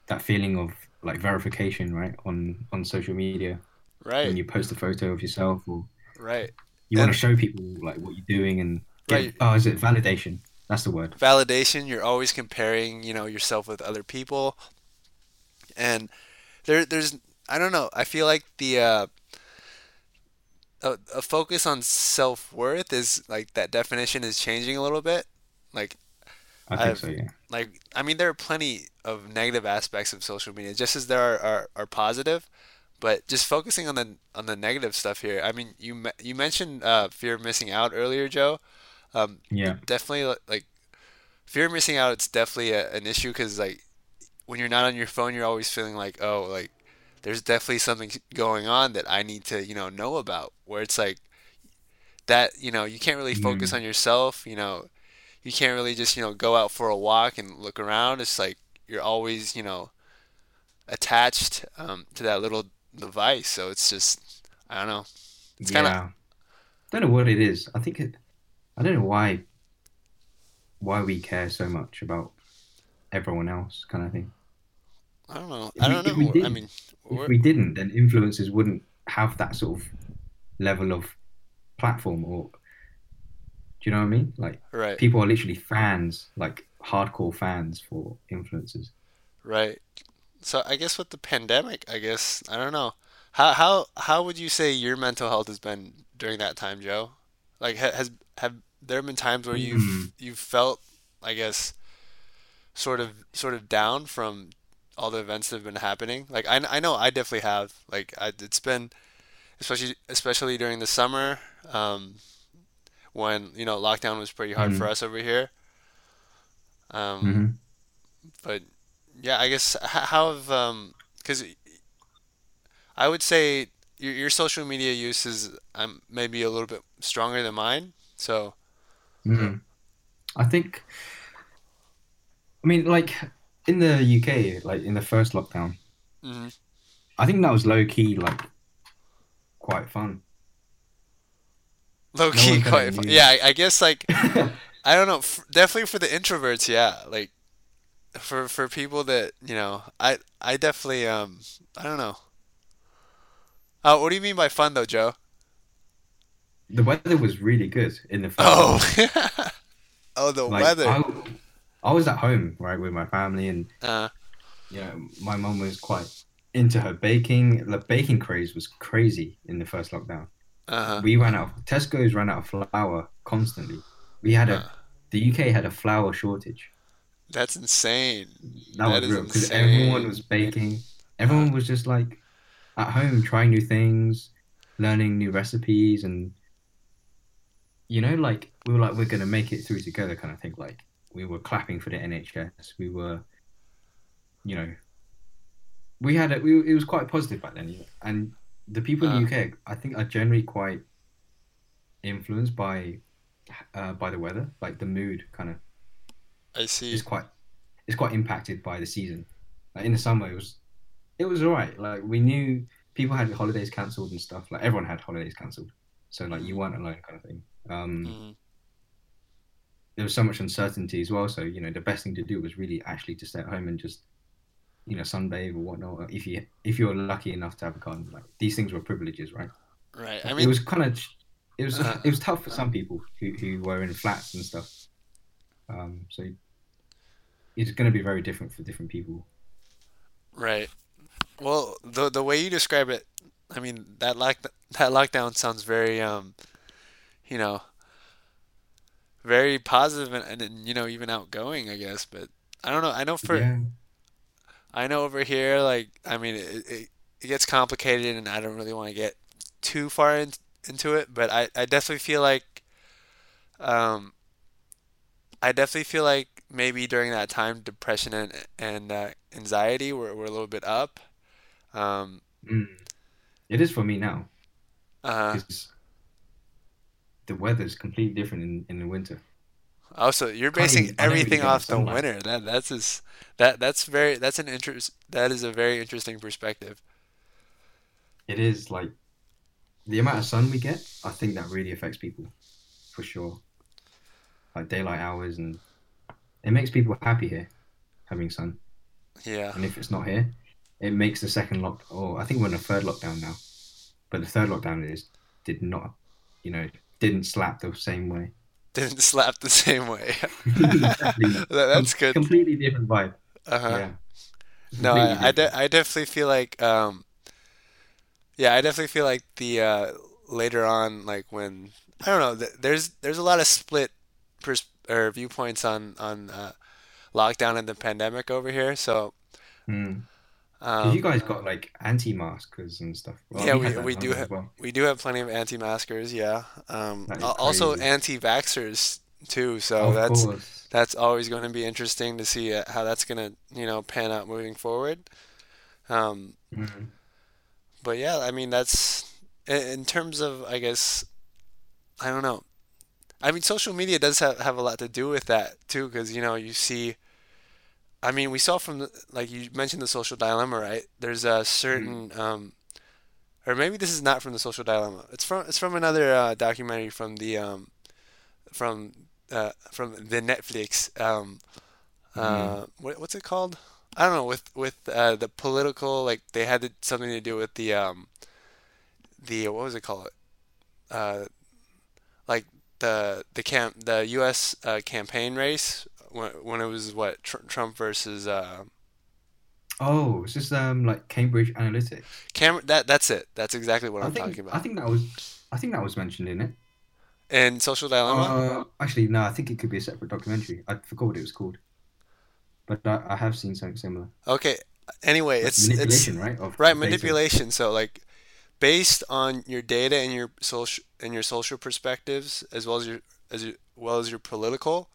that feeling of like verification right on on social media Right. when you post a photo of yourself or Right. you want to show people like what you're doing and get, Right. oh is it validation that's the word. Validation you're always comparing you know yourself with other people. And there there's i don't know i feel like the uh a, a focus on self-worth is like that definition is changing a little bit. Like i think I've- so yeah. like i mean there are plenty of negative aspects of social media just as there are are, are positive but just focusing on the on the negative stuff here i mean you you mentioned uh, fear of missing out earlier joe um, yeah. definitely like fear of missing out it's definitely a, an issue because like when you're not on your phone you're always feeling like oh like there's definitely something going on that i need to you know know about where it's like that you know you can't really focus Mm. on yourself you know you can't really just you know go out for a walk and look around. It's like you're always you know attached um, to that little device. So it's just i don't know. It's yeah kinda- I don't know what it is. I think it i don't know why why we care so much about everyone else kind of thing i don't know If i don't we know i mean if we didn't then influencers wouldn't have that sort of level of platform or do you know what i mean like right people are literally fans like hardcore fans for influencers Right. So I guess with the pandemic, I guess I don't know. How how how would you say your mental health has been during that time, Joe? Like has have there been times where you've Hmm. you've felt, I guess, sort of sort of down from all the events that have been happening? Like I, I know I definitely have. Like I, it's been especially especially during the summer um, when you know lockdown was pretty hard for Mhm. us over here. Um, hmm but yeah, I guess how have um because I would say your your social media use is um maybe a little bit stronger than mine. So hmm i think i mean like in the uk like in the first lockdown mhm. i think that was low key like quite fun Low key, kinda quite fun. Yeah, I, I guess like I don't know. F definitely for the introverts, yeah. Like for for people that you know, I I definitely um I don't know. Oh, what do you mean by fun though, Joe? The weather was really good in the first Oh, oh, the like, weather. I, I was at home right with my family and Uh, you know my mum was quite into her baking. The baking craze was crazy in the first lockdown. Uh-huh. we ran out of tesco's ran out of flour constantly. We had a Uh, the uk had a flour shortage. That's insane. that, That was real because everyone was baking. Everyone was just like at home trying new things learning new recipes and you know like we were like we're gonna make it through together kind of thing like we were clapping for the nhs we were you know we had it we, it was quite positive back then and the people in the uk i think are generally quite influenced by uh, by the weather like the mood kind of I see. is quite it's quite impacted by the season. Like in the summer, it was it was alright. Like we knew people had holidays cancelled and stuff. Like everyone had holidays cancelled, so like you weren't alone, kind of thing. Um, Mhm. there was so much uncertainty as well. So you know the best thing to do was really actually to stay at home and just you know sunbathe or whatnot. If you if you're lucky enough to have a garden, like these things were privileges, right? Right. I it was kind of it was Uh, it was tough for some people who, who were in flats and stuff. Um, so it's going to be very different for different people. Right. Well, the the way you describe it, I mean that lock that lockdown sounds very um, you know, very positive and, and you know even outgoing, I guess. But I don't know. I know for yeah, I know over here, like I mean, it, it, it gets complicated, and I don't really want to get too far in, into it. But I I definitely feel like um, I definitely feel like maybe during that time, depression and and uh, anxiety were were a little bit up. Um, mm. it is for me now uh, the weather's completely different in, in the winter. Oh, so you're basing even- I don't really everything off the winter. That that's is that that's very that's an interest that is a very interesting perspective. It is like the amount of sun we get. I think that really affects people, for sure. Like daylight hours, and it makes people happy here, having sun. Yeah. And if it's not here, it makes the second lock. Oh, I think we're in a third lockdown now, but the third lockdown is did not, you know, didn't slap the same way. Didn't slap the same way. That- that's good. Completely different vibe. Uh-huh. Yeah. No, I, I, de I definitely feel like, um, yeah, I definitely feel like the uh, later on, like when I don't know, th there's there's a lot of split pers or viewpoints on on uh, lockdown and the pandemic over here. So, Mm. 'Cause you um, guys got like anti-maskers and stuff. Well, yeah, we we do have well. we do have plenty of anti-maskers, yeah. Um, That is al- also anti-vaxxers too. So that's course. that's always going to be interesting to see uh, how that's going to, you know, pan out moving forward. Um, Mhm. But yeah, I mean that's in, in terms of I guess I don't know. I mean social media does have, have a lot to do with that too because you know you see I mean we saw from the, like you mentioned the social dilemma, right? There's a certain um or maybe this is not from the social dilemma. It's from it's from another uh, documentary from the um from uh from the Netflix um uh what, what's it called? I don't know with with uh, the political like they had to, something to do with the um the what was it called uh like the the camp the U.S. Uh, campaign race when when it was what Tr Trump versus uh Oh, it's just um like Cambridge Analytica. Cam that that's it that's exactly what I I'm think talking I about think that was I think that was mentioned in it. and Social Dilemma Uh, actually, no, I think it could be a separate documentary. I forgot what it was called, but I, I have seen something similar. okay anyway Like it's it's manipulation, right? Of Right, data. manipulation. So like based on your data and your social and your social perspectives as well as your as your, well as your political,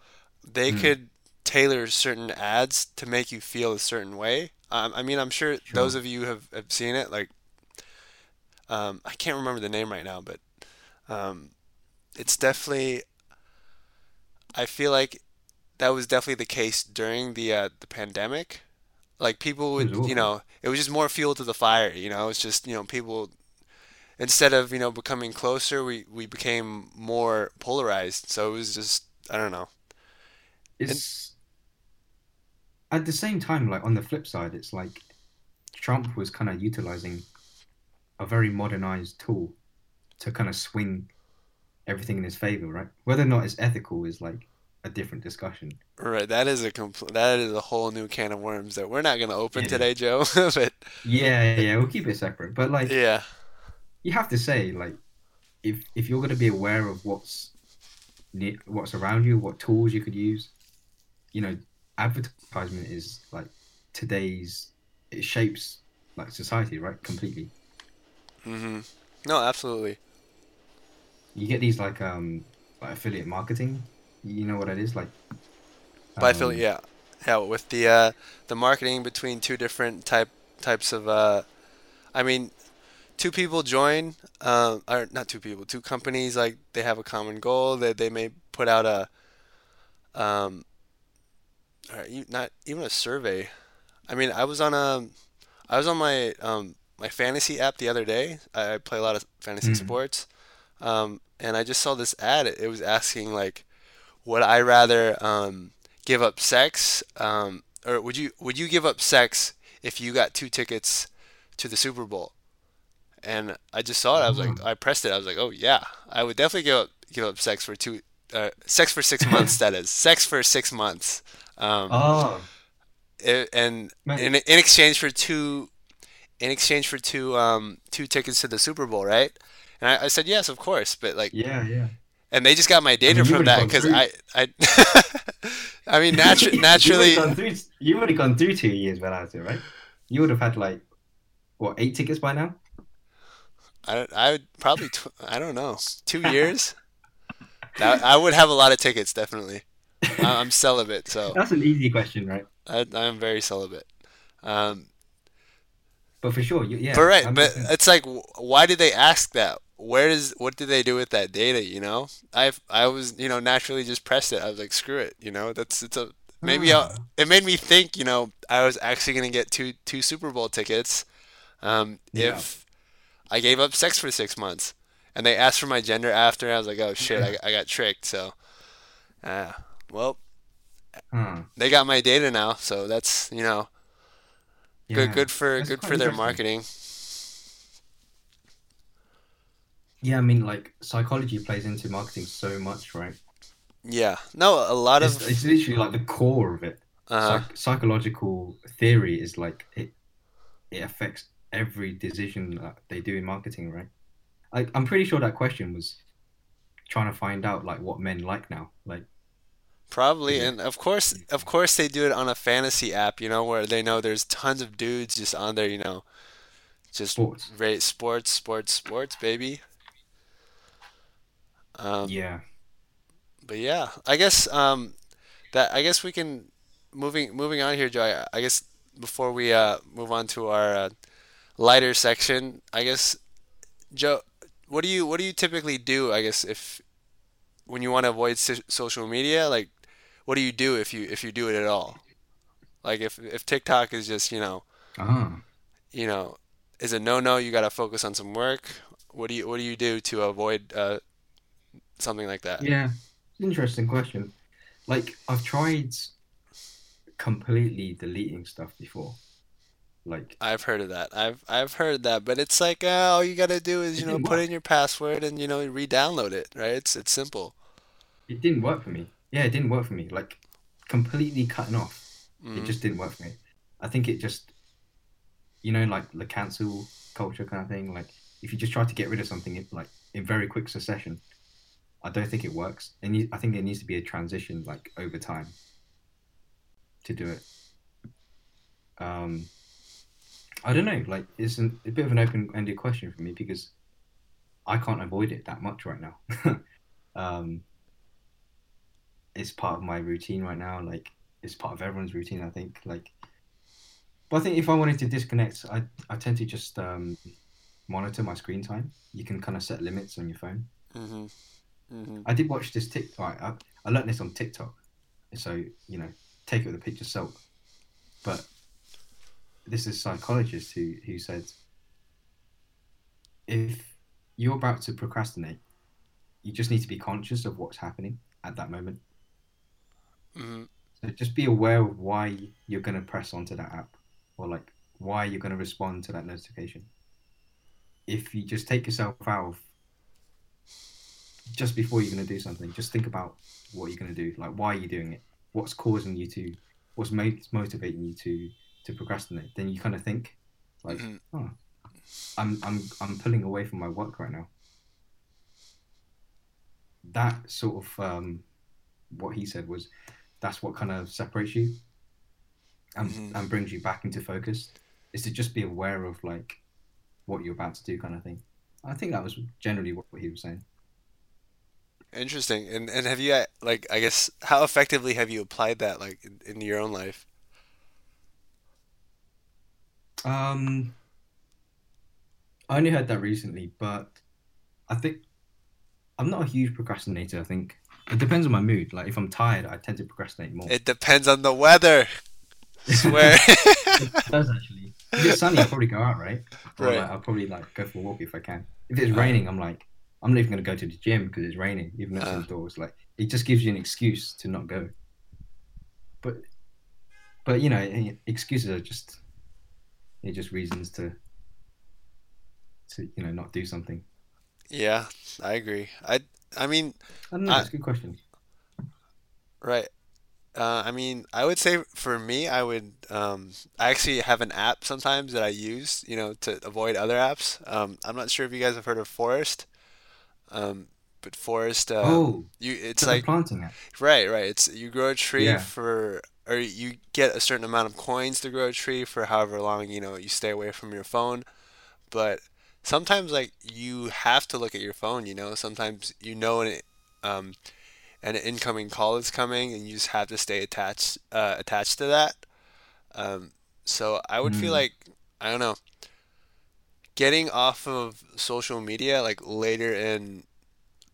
they Mm. could tailor certain ads to make you feel a certain way. Um, I mean, I'm sure Sure. those of you have, have seen it. Like, um, I can't remember the name right now, but um, it's definitely. I feel like that was definitely the case during the uh, the pandemic. Like people would, you know, it was just more fuel to the fire. You know, it's just you know people instead of you know becoming closer, we we became more polarized. So it was just I don't know. It's at the same time, like on the flip side, it's like Trump was kind of utilizing a very modernized tool to kind of swing everything in his favor, right? Whether or not it's ethical is like a different discussion. Right, that is a compl that is a whole new can of worms that we're not going to open Yeah. today, Joe. But Yeah, yeah, we'll keep it separate. But like, yeah, you have to say, like, if if you're going to be aware of what's what's around you, what tools you could use, you know, advertisement is like today's it shapes like society, right? Completely. hmm No, absolutely. You get these like um like affiliate marketing. You know what it is like. By um, affiliate, yeah, yeah, with the uh, the marketing between two different type types of, uh, I mean, two people join, um, or not two people, two companies like they have a common goal that they may put out a, um, or not even a survey. I mean, I was on a, I was on my um my fantasy app the other day. I I play a lot of fantasy Mhm. sports, um, and I just saw this ad. It was asking like, would I rather um give up sex, um, or would you would you give up sex if you got two tickets to the Super Bowl? And I just saw it. I was like, Oh. I pressed it. I was like, oh yeah, I would definitely give up give up sex for two, uh, sex for six months. that is sex for six months. Um, Oh, and in in exchange for two, in exchange for two um two tickets to the Super Bowl, right? And I, I said yes, of course, but like, yeah, yeah. and they just got my data you from that because I I I mean natu naturally. you would have gone through. You would have gone through two years without it, right? You would have had like what eight tickets by now. I, I would probably tw I don't know two years. I would have a lot of tickets definitely. I'm celibate, so That's an easy question, right? I, I'm very celibate. Um, But for sure, you, yeah. but right, that but it's like, why did they ask that? where does what did they do with that data? You know, I I was you know naturally just pressed it. I was like, screw it. You know, that's it's a maybe Ah. It made me think. You know, I was actually gonna get two two Super Bowl tickets, um, Yeah. if I gave up sex for six months, and they asked for my gender after. And I was like, oh shit, Yeah. I, I got tricked. So, uh, well, Huh. they got my data now, so that's you know good Yeah. good for That's good for their marketing. Yeah, I mean, like psychology plays into marketing so much, right? Yeah, no, a lot It's, of it's literally like the core of it. uh, Psych- psychological theory is like it. It affects every decision that they do in marketing, right? I'm pretty sure that question was trying to find out like what men like now. Like, Probably, Yeah. and of course, of course, they do it on a fantasy app, you know, where they know there's tons of dudes just on there, you know, just sports. rate sports, sports, sports, baby. Um, Yeah. but yeah, I guess um, that I guess we can moving moving on here, Joy. I guess before we uh move on to our uh, lighter section, I guess Joe, what do you what do you typically do? I guess if when you want to avoid so- social media, like what do you do if you if you do it at all? Like if if TikTok is just, you know, Ah. you know, is a no-no, you got to focus on some work. What do you what do you do to avoid uh something like that? Yeah. Interesting question. Like, I've tried completely deleting stuff before. Like, I've heard of that. I've I've heard that, but it's like uh, all you gotta do is you know put work. in your password and you know re-download it, right? It's it's simple. It didn't work for me. Yeah, it didn't work for me. Like, completely cutting off. It Mhm. just didn't work for me. I think it just, you know, like the cancel culture kind of thing. Like, if you just try to get rid of something, it, like in very quick succession, I don't think it works. And you, I think there needs to be a transition, like over time, to do it. Um, I don't know. Like, it's an, a bit of an open-ended question for me because I can't avoid it that much right now. um, it's part of my routine right now. Like, it's part of everyone's routine. I think. Like, but I think if I wanted to disconnect, I I tend to just um, monitor my screen time. You can kind of set limits on your phone. Mhm. Mhm. I did watch this TikTok. I, I learned this on TikTok. So you know, take it with a pinch of salt. But this is a psychologist who who said if you're about to procrastinate, you just need to be conscious of what's happening at that moment. Mhm. So just be aware of why you're going to press onto that app or like why you're going to respond to that notification. If you just take yourself out of just before you're going to do something, just think about what you're going to do. Like, why are you doing it? What's causing you to, what's mo- motivating you to, to procrastinate? Then you kind of think, like, Mhm. oh, I'm, I'm, I'm pulling away from my work right now. That sort of, um, what he said was, that's what kind of separates you and, Mhm. and brings you back into focus is to just be aware of like what you're about to do kind of thing i think that was generally what, what he was saying Interesting. And and have you like I guess how effectively have you applied that like in, in your own life? um i only heard that recently but i think i'm not a huge procrastinator i think it depends on my mood like if i'm tired i tend to procrastinate more It depends on the weather. I Swear. it does actually if it's sunny i'll probably go out right or Right. like, i'll probably like go for a walk if i can if it's Uh. raining i'm like i'm not even going to go to the gym because it's raining even though it's Uh. indoors like it just gives you an excuse to not go but but you know eh, excuses are just they're just reasons to to you know not do something Yeah, I agree. I I mean, i don't know it's a good question right. Uh, I mean, I would say for me, I would um, I actually have an app sometimes that I use, you know, to avoid other apps. Um, I'm not sure if you guys have heard of Forest, um, but Forest, uh, oh you it's like planting it Right, right. It's you grow a tree Yeah. for, or you get a certain amount of coins to grow a tree for however long, you know, you stay away from your phone. But sometimes, like, you have to look at your phone, you know. Sometimes you know an, um, an incoming call is coming, and you just have to stay attached, uh, attached to that. Um, so I would feel Mm. like, I don't know, getting off of social media like later in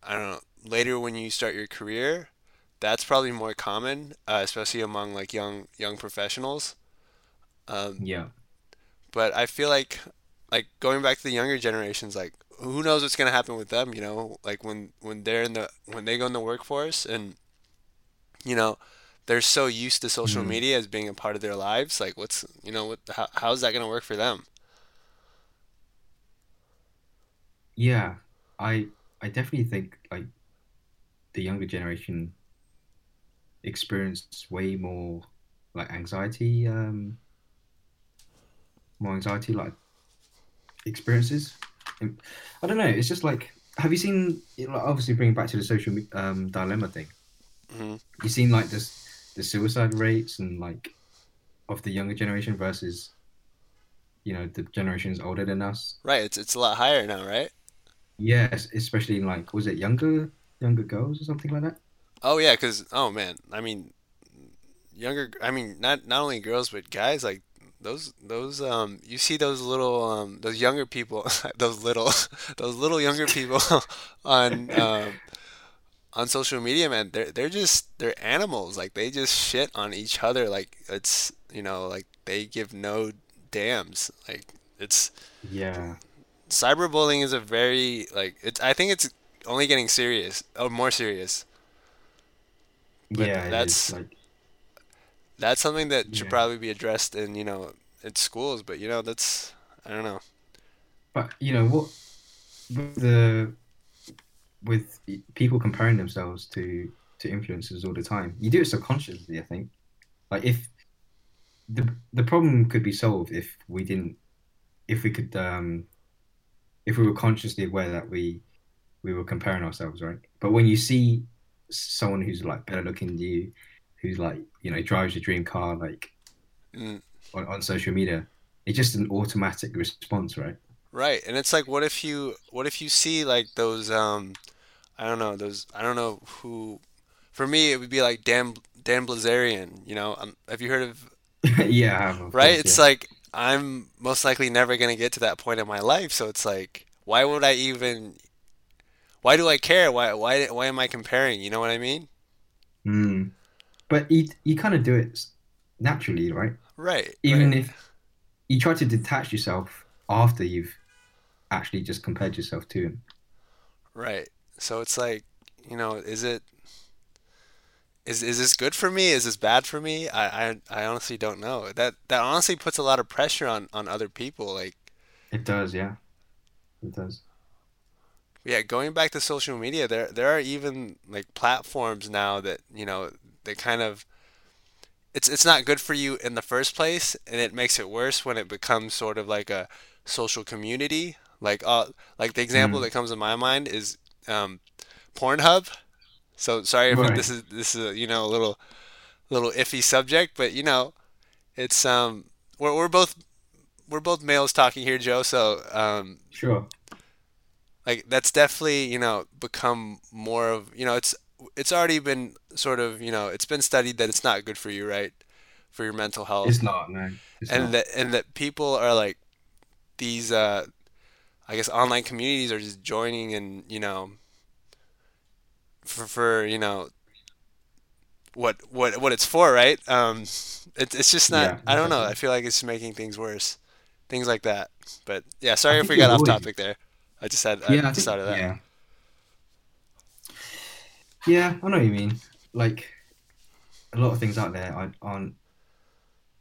I don't know later when you start your career, that's probably more common, uh, especially among like young young professionals. Um, Yeah. but I feel like like going back to the younger generations, like who knows what's gonna happen with them? You know, like when when they're in the when they go in the workforce and you know they're so used to social Mm. media as being a part of their lives. Like what's you know what how, how's that gonna work for them? Yeah. I I definitely think like the younger generation experience way more like anxiety, um, more anxiety like experiences. I don't know. It's just like, have you seen? you know, like, Obviously, bringing back to the social um, dilemma thing. hmm You seen like this the suicide rates and like of the younger generation versus you know the generations older than us. Right, it's it's a lot higher now, right? Yes, especially in like was it younger younger girls or something like that? Oh yeah, because oh man, I mean younger. I mean not not only girls but guys like those those um you see those little um those younger people those little those little younger people on um on social media man they're they're just they're animals. Like they just shit on each other. Like it's you know like they give no damns. Like it's Yeah, cyberbullying is a very like it's I think it's only getting serious or more serious. But yeah, that's like That's something that should yeah. probably be addressed in, you know, in schools, but you know, that's I don't know. But you know what with the with people comparing themselves to to influencers all the time, you do it subconsciously. I think like if the the problem could be solved if we didn't if we could um if we were consciously aware that we we were comparing ourselves, right? But when you see someone who's like better looking than you, who's like you know drives your dream car, like Mm, on, on social media, it's just an automatic response, right? right. And it's like what if you what if you see like those um I don't know, those I don't know who for me it would be like Dan Dan Bilzerian, you know. Um, have you heard of yeah, of right? course, It's yeah. like I'm most likely never going to get to that point in my life, so it's like why would I even why do I care? Why why why am I comparing? You know what I mean? Mm. But you you kind of do it naturally, right? Right, right. Even if you try to detach yourself after you've actually just compared yourself to him. Right. So it's like, you know, is it is is this good for me? Is this bad for me? I I, I honestly don't know. That that honestly puts a lot of pressure on on other people. Like, It does, yeah, it does. yeah, going back to social media, there there are even like platforms now that, you know, they kind of it's it's not good for you in the first place, and it makes it worse when it becomes sort of like a social community. Like uh like the example Mm. that comes to my mind is um Pornhub. So sorry if Right. this is this is a, you know a little little iffy subject, but you know it's um we're we're both we're both males talking here, Joe. So um Sure. like that's definitely you know become more of you know it's it's already been sort of you know it's been studied that it's not good for you, right? For your mental health. It's not, no, it's and not. that and that people are like these uh I guess online communities are just joining and you know for for you know what what what it's for, right? Um, it's it's just not. Yeah, I don't know. I feel like it's making things worse, things like that. But yeah, sorry if we it got off always, topic there. I just had I yeah, I just think, thought of that. yeah, yeah, I know what you mean. Like a lot of things out there aren't aren't,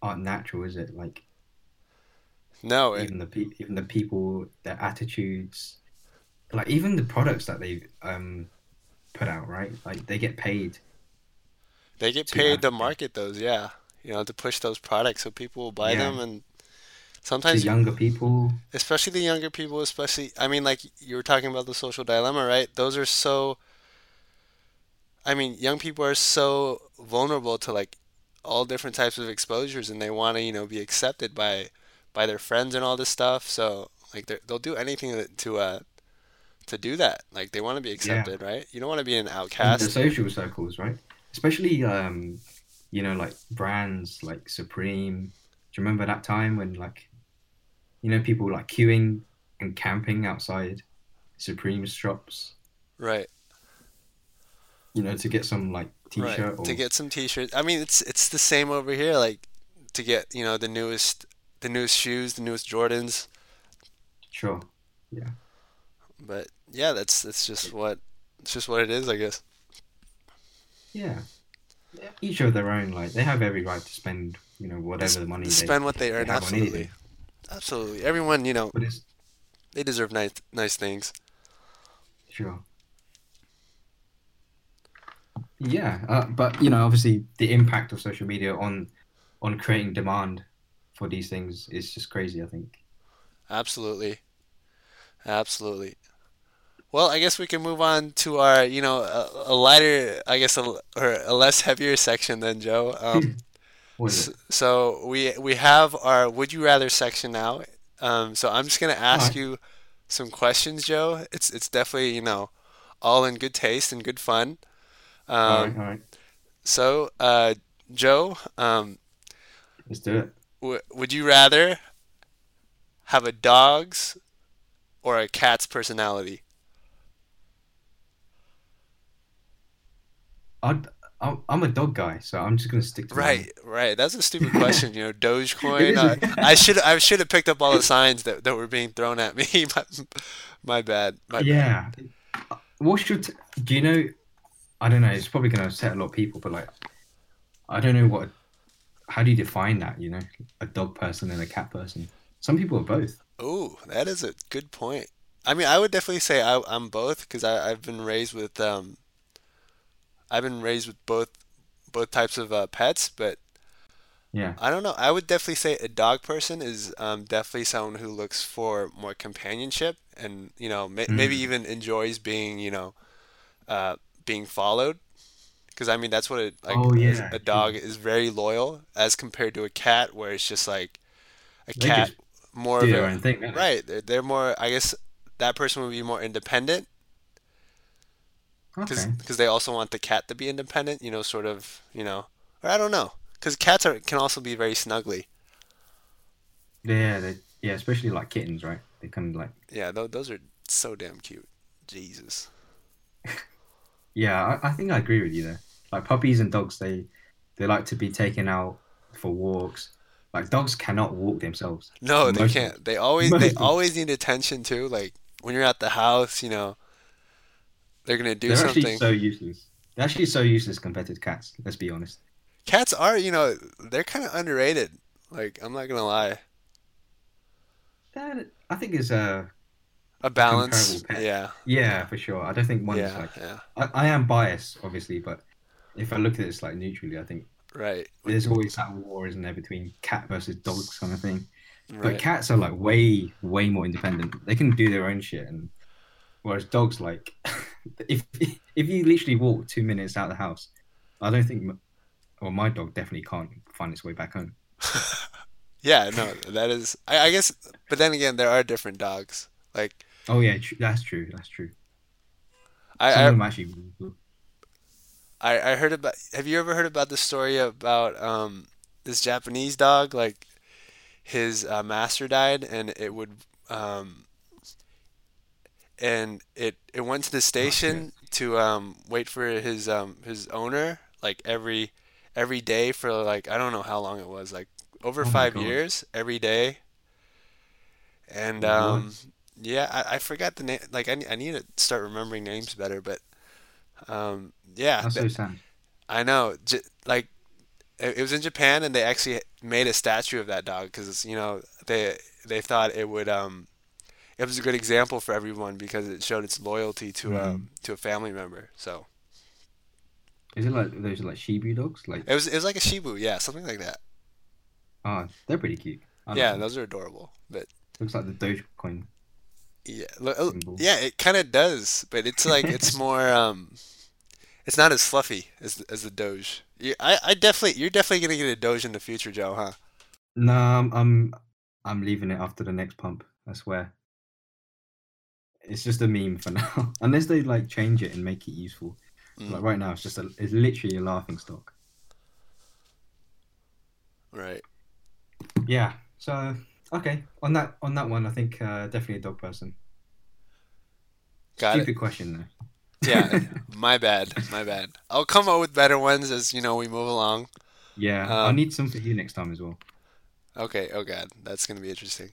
aren't natural, is it? Like No, it, even the pe even the people, their attitudes, like even the products that they um put out, right? Like they get paid they get to paid to market those. Yeah, you know, to push those products so people will buy Yeah, them, and to sometimes, you- younger people. especially the younger people, especially. I mean, like you were talking about the social dilemma, right? Those are so. I mean, young people are so vulnerable to like all different types of exposures and they want to, you know, be accepted by by their friends and all this stuff. So, like they they'll do anything to to, uh to do that. Like they want to be Yeah, accepted, right? You don't want to be an outcast. in the social circles, right? Especially um, you know, like brands like Supreme. Do you remember that time when like you know people were, like queuing and camping outside Supreme shops. Right. You know, to get some like t-shirt Right. or To get some t-shirts. I mean, it's it's the same over here. Like to get you know the newest the newest shoes, the newest Jordans. sure. Yeah. But yeah, that's that's just what it's just what it is, I guess. Yeah. Each of their own. Like they have every right to spend, you know, whatever the money they Spend what they earn. on Absolutely. Absolutely. Everyone, you know, But it's they deserve nice nice things. sure. Yeah, uh, but you know, obviously, the impact of social media on on creating demand for these things is just crazy. I think. Absolutely. Absolutely. Well, I guess we can move on to our, you know, a, a lighter, I guess, a, or a less heavier section than Joe. Um, it? so we we have our would you rather section now. Um, so I'm just gonna ask Alright. you some questions, Joe. It's it's definitely, you know, all in good taste and good fun. All Um, right, all right. so, uh, Joe, um, Let's do it. w would you rather have a dog's or a cat's personality? I'd, I'm I'm a dog guy, so I'm just gonna stick to. Right, right. That's a stupid question. You know, Dogecoin. Uh, I should I should have picked up all the signs that, that were being thrown at me. My, my bad. My bad. Yeah. What's your? T- do you know? I don't know. It's probably gonna upset a lot of people, but like, I don't know what. How do you define that? You know, a dog person and a cat person. Some people are both. Oh, that is a good point. I mean, I would definitely say I, I'm both because I've been raised with um, I've been raised with both both types of uh, pets, but Yeah. I don't know. I would definitely say a dog person is um, definitely someone who looks for more companionship and you know may, maybe Mm. even enjoys being you know uh, being followed. Because I mean that's what it like Oh, yeah, a dog is very loyal as compared to a cat where it's just like a They cat more of a thing. right. They're, they're more. I guess that person would be more independent because Okay. they also want the cat to be independent. You know, sort of. You know, or I don't know. Because cats are can also be very snuggly. Yeah. They, yeah. Especially like kittens, right? They kind of like. Yeah, tho- those are so damn cute. Jesus. Yeah. I, I think I agree with you there. Like puppies and dogs, they they like to be taken out for walks. Like dogs cannot walk themselves. No, they can't. They always they always need attention too. Like when you're at the house, you know, they're gonna do They're something. actually so useless. They're actually so useless compared to cats. Let's be honest. Cats are, you know, they're kind of underrated. Like I'm not gonna lie. That, I think is uh A balance. Yeah. yeah for sure. I don't think one's Yeah. like Yeah. I, I am biased obviously, but if I look at this like neutrally, I think Right. there's always that war, isn't there, between cat versus dogs kind of thing. But cats are like way way more independent. They can do their own shit, and whereas dogs like if if you literally walk two minutes out of the house, I don't think. Well, my dog definitely can't find its way back home. Yeah, no, that is. I, I guess, but then again, there are different dogs. Like Oh yeah, tr- that's true. That's true. Some I, of I, them actually. I, I heard about. Have you ever heard about the story about um this Japanese dog? Like his uh, master died, and it would um and it it went to the station to um wait for his um his owner like every every day for like I don't know how long it was like over Oh five years every day. And um yeah, I, I forgot the name. Like I, I need to start remembering names better, but um yeah, That's th- so. I know. J like it, it was in Japan, and they actually made a statue of that dog because you know they they thought it would um it was a good example for everyone because it showed its loyalty to Mm. um to a family member. So Is it like those like Shiba dogs? Like, it was it was like a Shiba, yeah, something like that. oh, they're pretty cute. Yeah, them. those are adorable. But looks like the Dogecoin. Yeah, yeah, it kind of does, but it's like it's more um it's not as fluffy as as the Doge. Yeah, I I definitely you're definitely gonna get a Doge in the future, Joe, huh? No, I'm, I'm I'm leaving it after the next pump. I swear. It's just a meme for now, unless they like change it and make it useful. Mm. Like right now, it's just a, it's literally a laughing stock. Right. Yeah. So Okay, on that on that one, I think uh, definitely a dog person. Got Stupid it. question though. Yeah, my bad, my bad. I'll come up with better ones as you know we move along. yeah, I'll need some for you next time as well. Okay, oh god, that's gonna be interesting.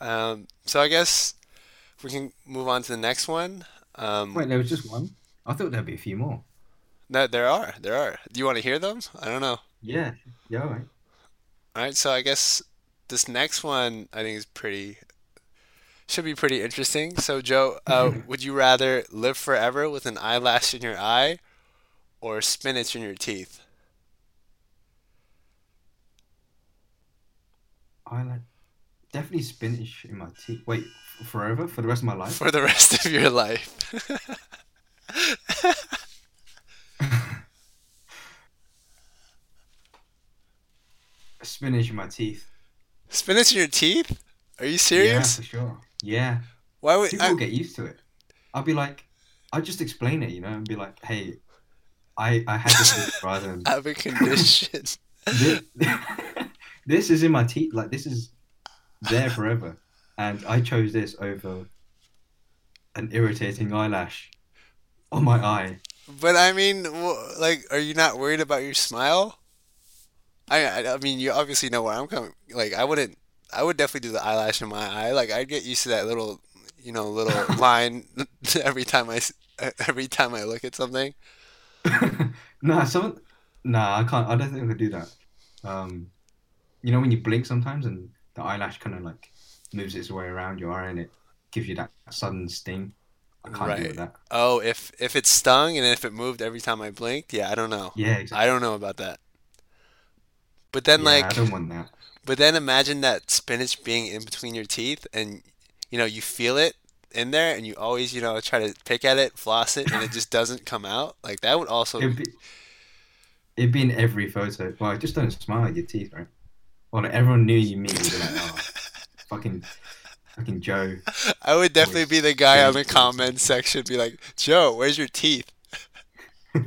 Um, so I guess we can move on to the next one. Um, Wait, there was just one. I thought there'd be a few more. no, there are, there are. Do you want to hear them? I don't know. Yeah, yeah, all right. All right, so I guess this next one I think is pretty should be pretty interesting. So Joe, uh, would you rather live forever with an eyelash in your eye or spinach in your teeth I like definitely spinach in my teeth. Wait, f- forever for the rest of my life? for the rest of your life? spinach in my teeth. Spinach in your teeth? Are you serious? Yeah, for sure. Yeah, Why would people I, get used to it. I'll be like, I'll just explain it, you know, and be like, hey, I I had this rather than I have a condition? this, this is in my teeth. Like this is there forever, and I chose this over an irritating eyelash on my eye. But I mean, like, are you not worried about your smile? I, I, mean, you obviously know where I'm coming. Like, I wouldn't. I would definitely do the eyelash in my eye. Like, I'd get used to that little, you know, little line every time I every time I look at something. nah, some nah, I can't. I don't think I could do that. Um, you know when you blink sometimes and the eyelash kind of like moves its way around your eye and it gives you that sudden sting. I can't deal Right. with that. Oh, if if it stung and if it moved every time I blinked, yeah, I don't know. Yeah, exactly. I don't know about that. But then, yeah, I like, don't want that. But then imagine that spinach being in between your teeth and you know, you feel it in there and you always, you know, try to pick at it, floss it, and it just doesn't come out. Like that would also It'd be, it'd be in every photo. Well, just don't smile at your teeth, right? Well, everyone knew you mean would be like, oh, fucking, fucking Joe. I would definitely be the guy on the comments section be like, "Joe, where's your teeth?"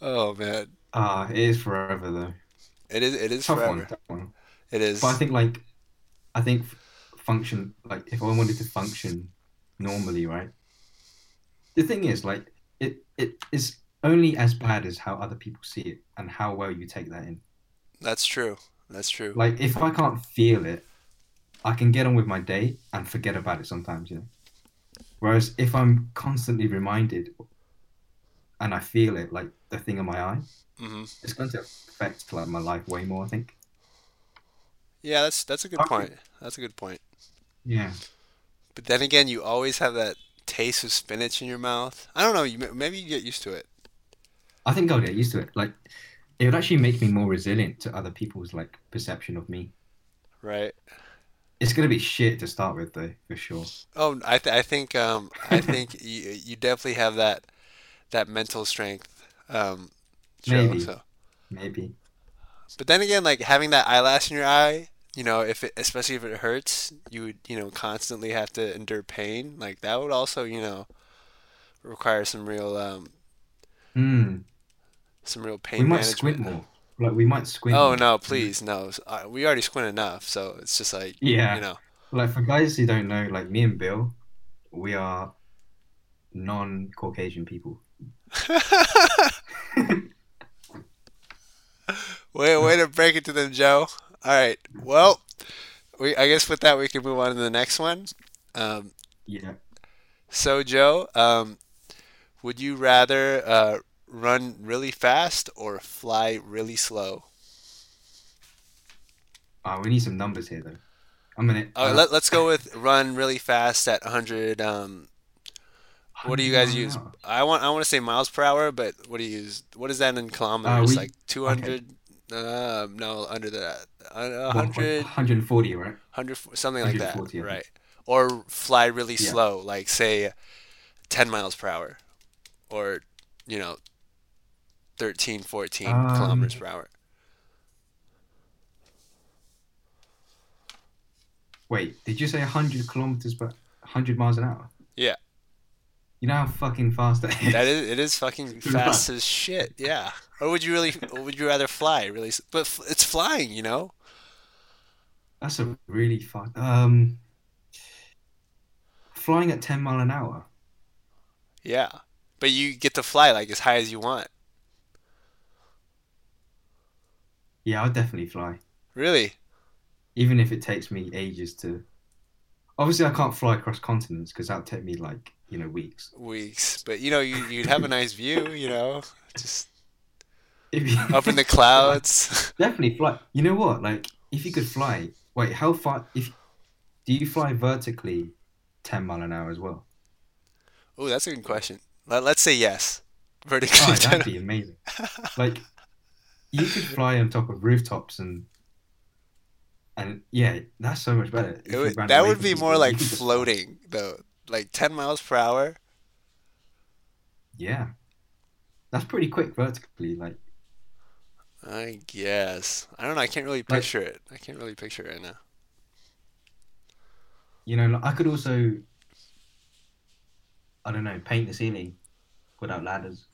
Oh man. Ah, it is forever though. It is it is Tough one, forever. tough one. It is. But I think like, I think function like if I wanted to function normally, right? The thing is like it it is only as bad as how other people see it and how well you take that in. That's true. That's true. Like if I can't feel it, I can get on with my day and forget about it sometimes, you know. Whereas if I'm constantly reminded and I feel it, like the thing in my eye, hmm it's going to affect like my life way more. I think. Yeah, that's that's a good Okay. point. That's a good point. Yeah. But then again, you always have that taste of spinach in your mouth. I don't know. You maybe you get used to it. I think I'll get used to it. Like, it would actually make me more resilient to other people's like perception of me. Right. It's gonna be shit to start with, though, for sure. Oh, I th I think um I think you you definitely have that that mental strength, um, Joe. Maybe. So, Maybe. but then again, like having that eyelash in your eye, you know, if it especially if it hurts, you would you know constantly have to endure pain. Like that would also you know require some real um Hmm. some real pain. We might squint management. more. Like, we might squint. Oh more. no, please no. Uh, We already squint enough, so it's just like Yeah. you know. Like for guys who don't know, like me and Bill, we are non-Caucasian people. Way, way to break it to them, Joe. All right. Well, we I guess with that we can move on to the next one. Um, Yeah. so Joe, um, would you rather uh, run really fast or fly really slow? Uh, we need some numbers here, though. I'm gonna. Uh, let, let's go with run really fast at 100. Um, what do you guys use? I want I want to say miles per hour, but what do you use? What is that in kilometers? we- like 200? Uh, no, under that. Uh, 100. 100. 140, right? 100 something like that 140, right or fly really Yeah. slow like say 10 miles per hour or you know 13 14 Um, kilometers per hour Wait, did you say 100 kilometers per 100 miles an hour? Yeah. You know how fucking fast that is? that is it is fucking fast as shit yeah or would you really or would you rather fly really but f- it's flying you know That's a really fun. Um, flying at ten mile an hour. Yeah. But you get to fly like as high as you want. Yeah, I'd definitely fly, Really? even if it takes me ages to. Obviously, I can't fly across continents because that would take me like you know weeks. Weeks. But you know, you, you'd have a nice view, you know, just up in the clouds. definitely fly. You know what? Like, if you could fly, wait, how far? If do you fly vertically, ten mile an hour as well? Oh, that's a good question. Let, let's say yes. Vertically. Oh, that'd be amazing. Like, you could fly on top of rooftops and and yeah, that's so much better. Would, that would be more like could just fly. floating, though. Like 10 miles per hour. Yeah, that's pretty quick vertically. Like, I guess. I don't know. I can't really Like- picture it. I can't really picture it right now. you know, I could also, I don't know, paint the ceiling without ladders.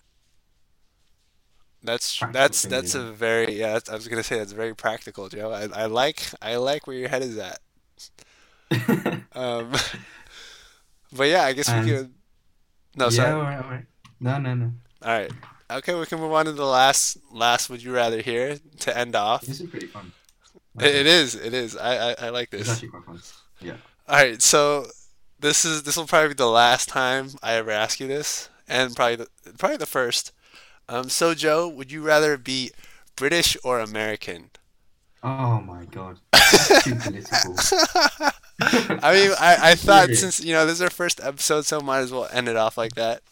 That's Practical that's thing, that's you a very yeah. I was gonna say that's very practical, Joe. I, I like I like where your head is at. Um, but yeah, I guess we And- could. No, yeah, sorry. all right, all right. No, no, no. All right. Okay, we can move on to the last last would you rather here to end off. This is pretty fun. It, it is. It is. I, I I like It's this. actually quite fun. Yeah. All right, so this is this will probably be the last time I ever ask you this, and probably the, probably the first. Um, so Joe, would you rather be British or American? Oh my god. That's too political. I mean, I, I thought Serious. since you know this is our first episode, so might as well end it off like that.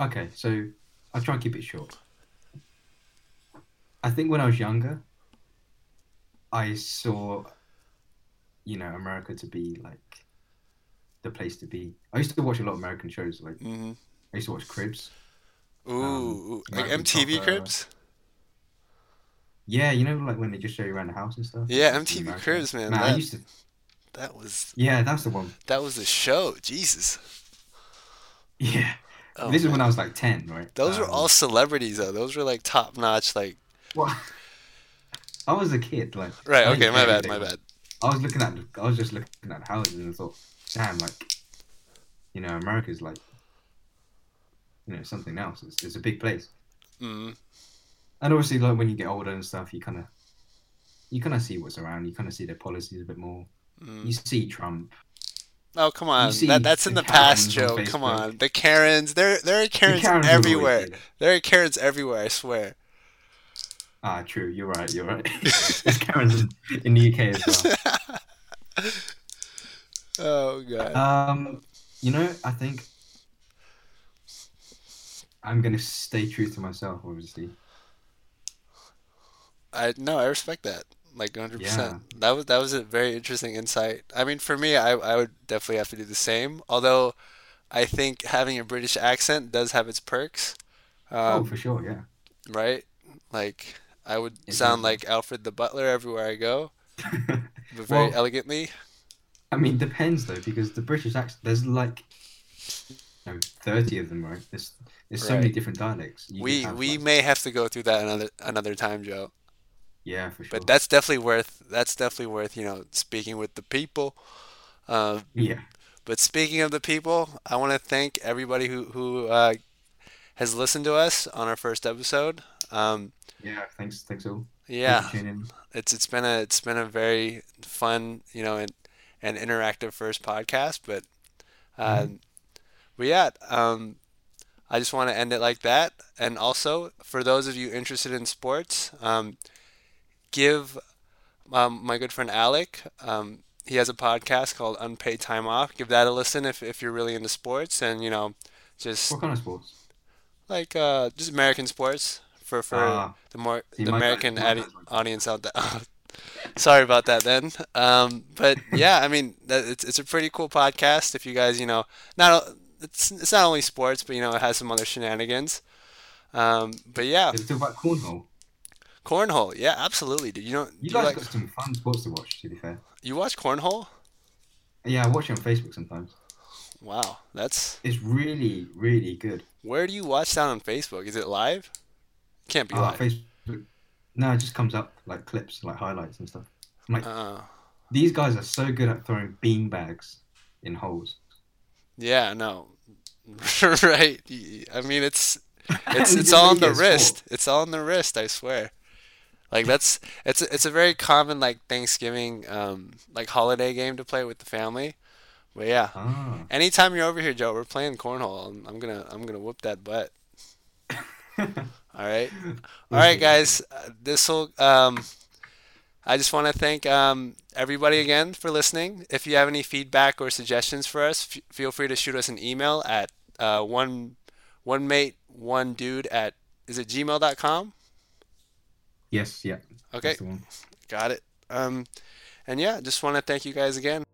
Okay, so I'll try and keep it short. I think when I was younger, I saw, you know, America to be like the place to be. I used to watch a lot of American shows. Like hmm I used to watch Cribs. Ooh, Um, like MTV Cribs. Yeah, you know, like when they just show you around the house and stuff. Yeah, MTV. Cribs, man. Man, I that, used to. that was Yeah, that's the one. that was the show. Jesus. Yeah, Oh, this is when I was like ten, right? Those were Um, all celebrities though. Those were like top notch. Like Well, I was a kid, like. right. Okay, my bad. My bad. I was looking at, I was just looking at houses and thought, damn, like, you know, America's like, you know, something else. It's, it's a big place. Mm. And obviously, like when you get older and stuff, you kind of, you kind of see what's around. You kind of see their policies a bit more. Mm. You see Trump. Oh come on, that that's in the the past, Joe. Come on, the Karens. There there are The Karens, Karens everywhere. There are Karens everywhere. I swear. Ah, true. You're right. You're right. There's Karens in, in the UK as well. oh god. Um, you know, I think I'm gonna stay true to myself. Obviously, I no, I respect that. Like 100%. Yeah. That was that was a very interesting insight. I mean, for me, I I would definitely have to do the same. Although I think having a British accent does have its perks. oh, Um, for sure, yeah. right? Like I would It sound does. like Alfred the Butler everywhere I go, but very Well, elegantly. I mean, depends though, because the British accent, there's like, you know, thirty of them, right? There's there's so many different dialects. We have, we like- may have to go through that another another time, Joe. Yeah, for sure. But that's definitely worth that's definitely worth, you know, speaking with the people. Um, yeah, but speaking of the people, I want to thank everybody who who uh, has listened to us on our first episode. Um, yeah. Thanks, thanks all. Yeah, tuning it's it's been a it's been a very fun, you know, and and interactive first podcast. But uh, but yeah, um, I just want to end it like that. And also for those of you interested in sports, um, give um, my good friend Alec. Um, he has a podcast called Unpaid Time Off. Give that a listen if, if you're really into sports and you know just What kind of sports? like uh, just American sports for for Ah, the more see, the American my adi- bad, my bad. audience out there. Sorry about that, then. Um, but yeah, I mean, that, it's it's a pretty cool podcast. If you guys, you know, not it's it's not only sports, but you know, it has some other shenanigans. Um, but yeah, talk about cornhole. Cornhole. Yeah, absolutely, dude. You know, You guys like got some fun sports to watch. To be fair, you watch cornhole? yeah, I watch it on Facebook sometimes. Wow, that's It's really, really good. where do you watch that on Facebook? Is it live? Can't be Ah, live. Facebook. No, it just comes up like clips, like highlights and stuff. I'm like, Uh, these guys are so good at throwing bean bags in holes. yeah, no, right. I mean, it's it's it's all on the wrist. It's all on the wrist. I swear. Like that's it's a- it's a very common like Thanksgiving um like holiday game to play with the family. But yeah, Ah. anytime you're over here, Joe, we're playing cornhole. I'm, I'm gonna I'm gonna whoop that butt. All right. All right, guys. Uh, this will. Um, I just want to thank um, everybody again for listening. If you have any feedback or suggestions for us, f- feel free to shoot us an email at uh, one one mate one dude at is it gmail.com. Yes, yeah. Okay, That's the one. got it. Um, and yeah, just want to thank you guys again.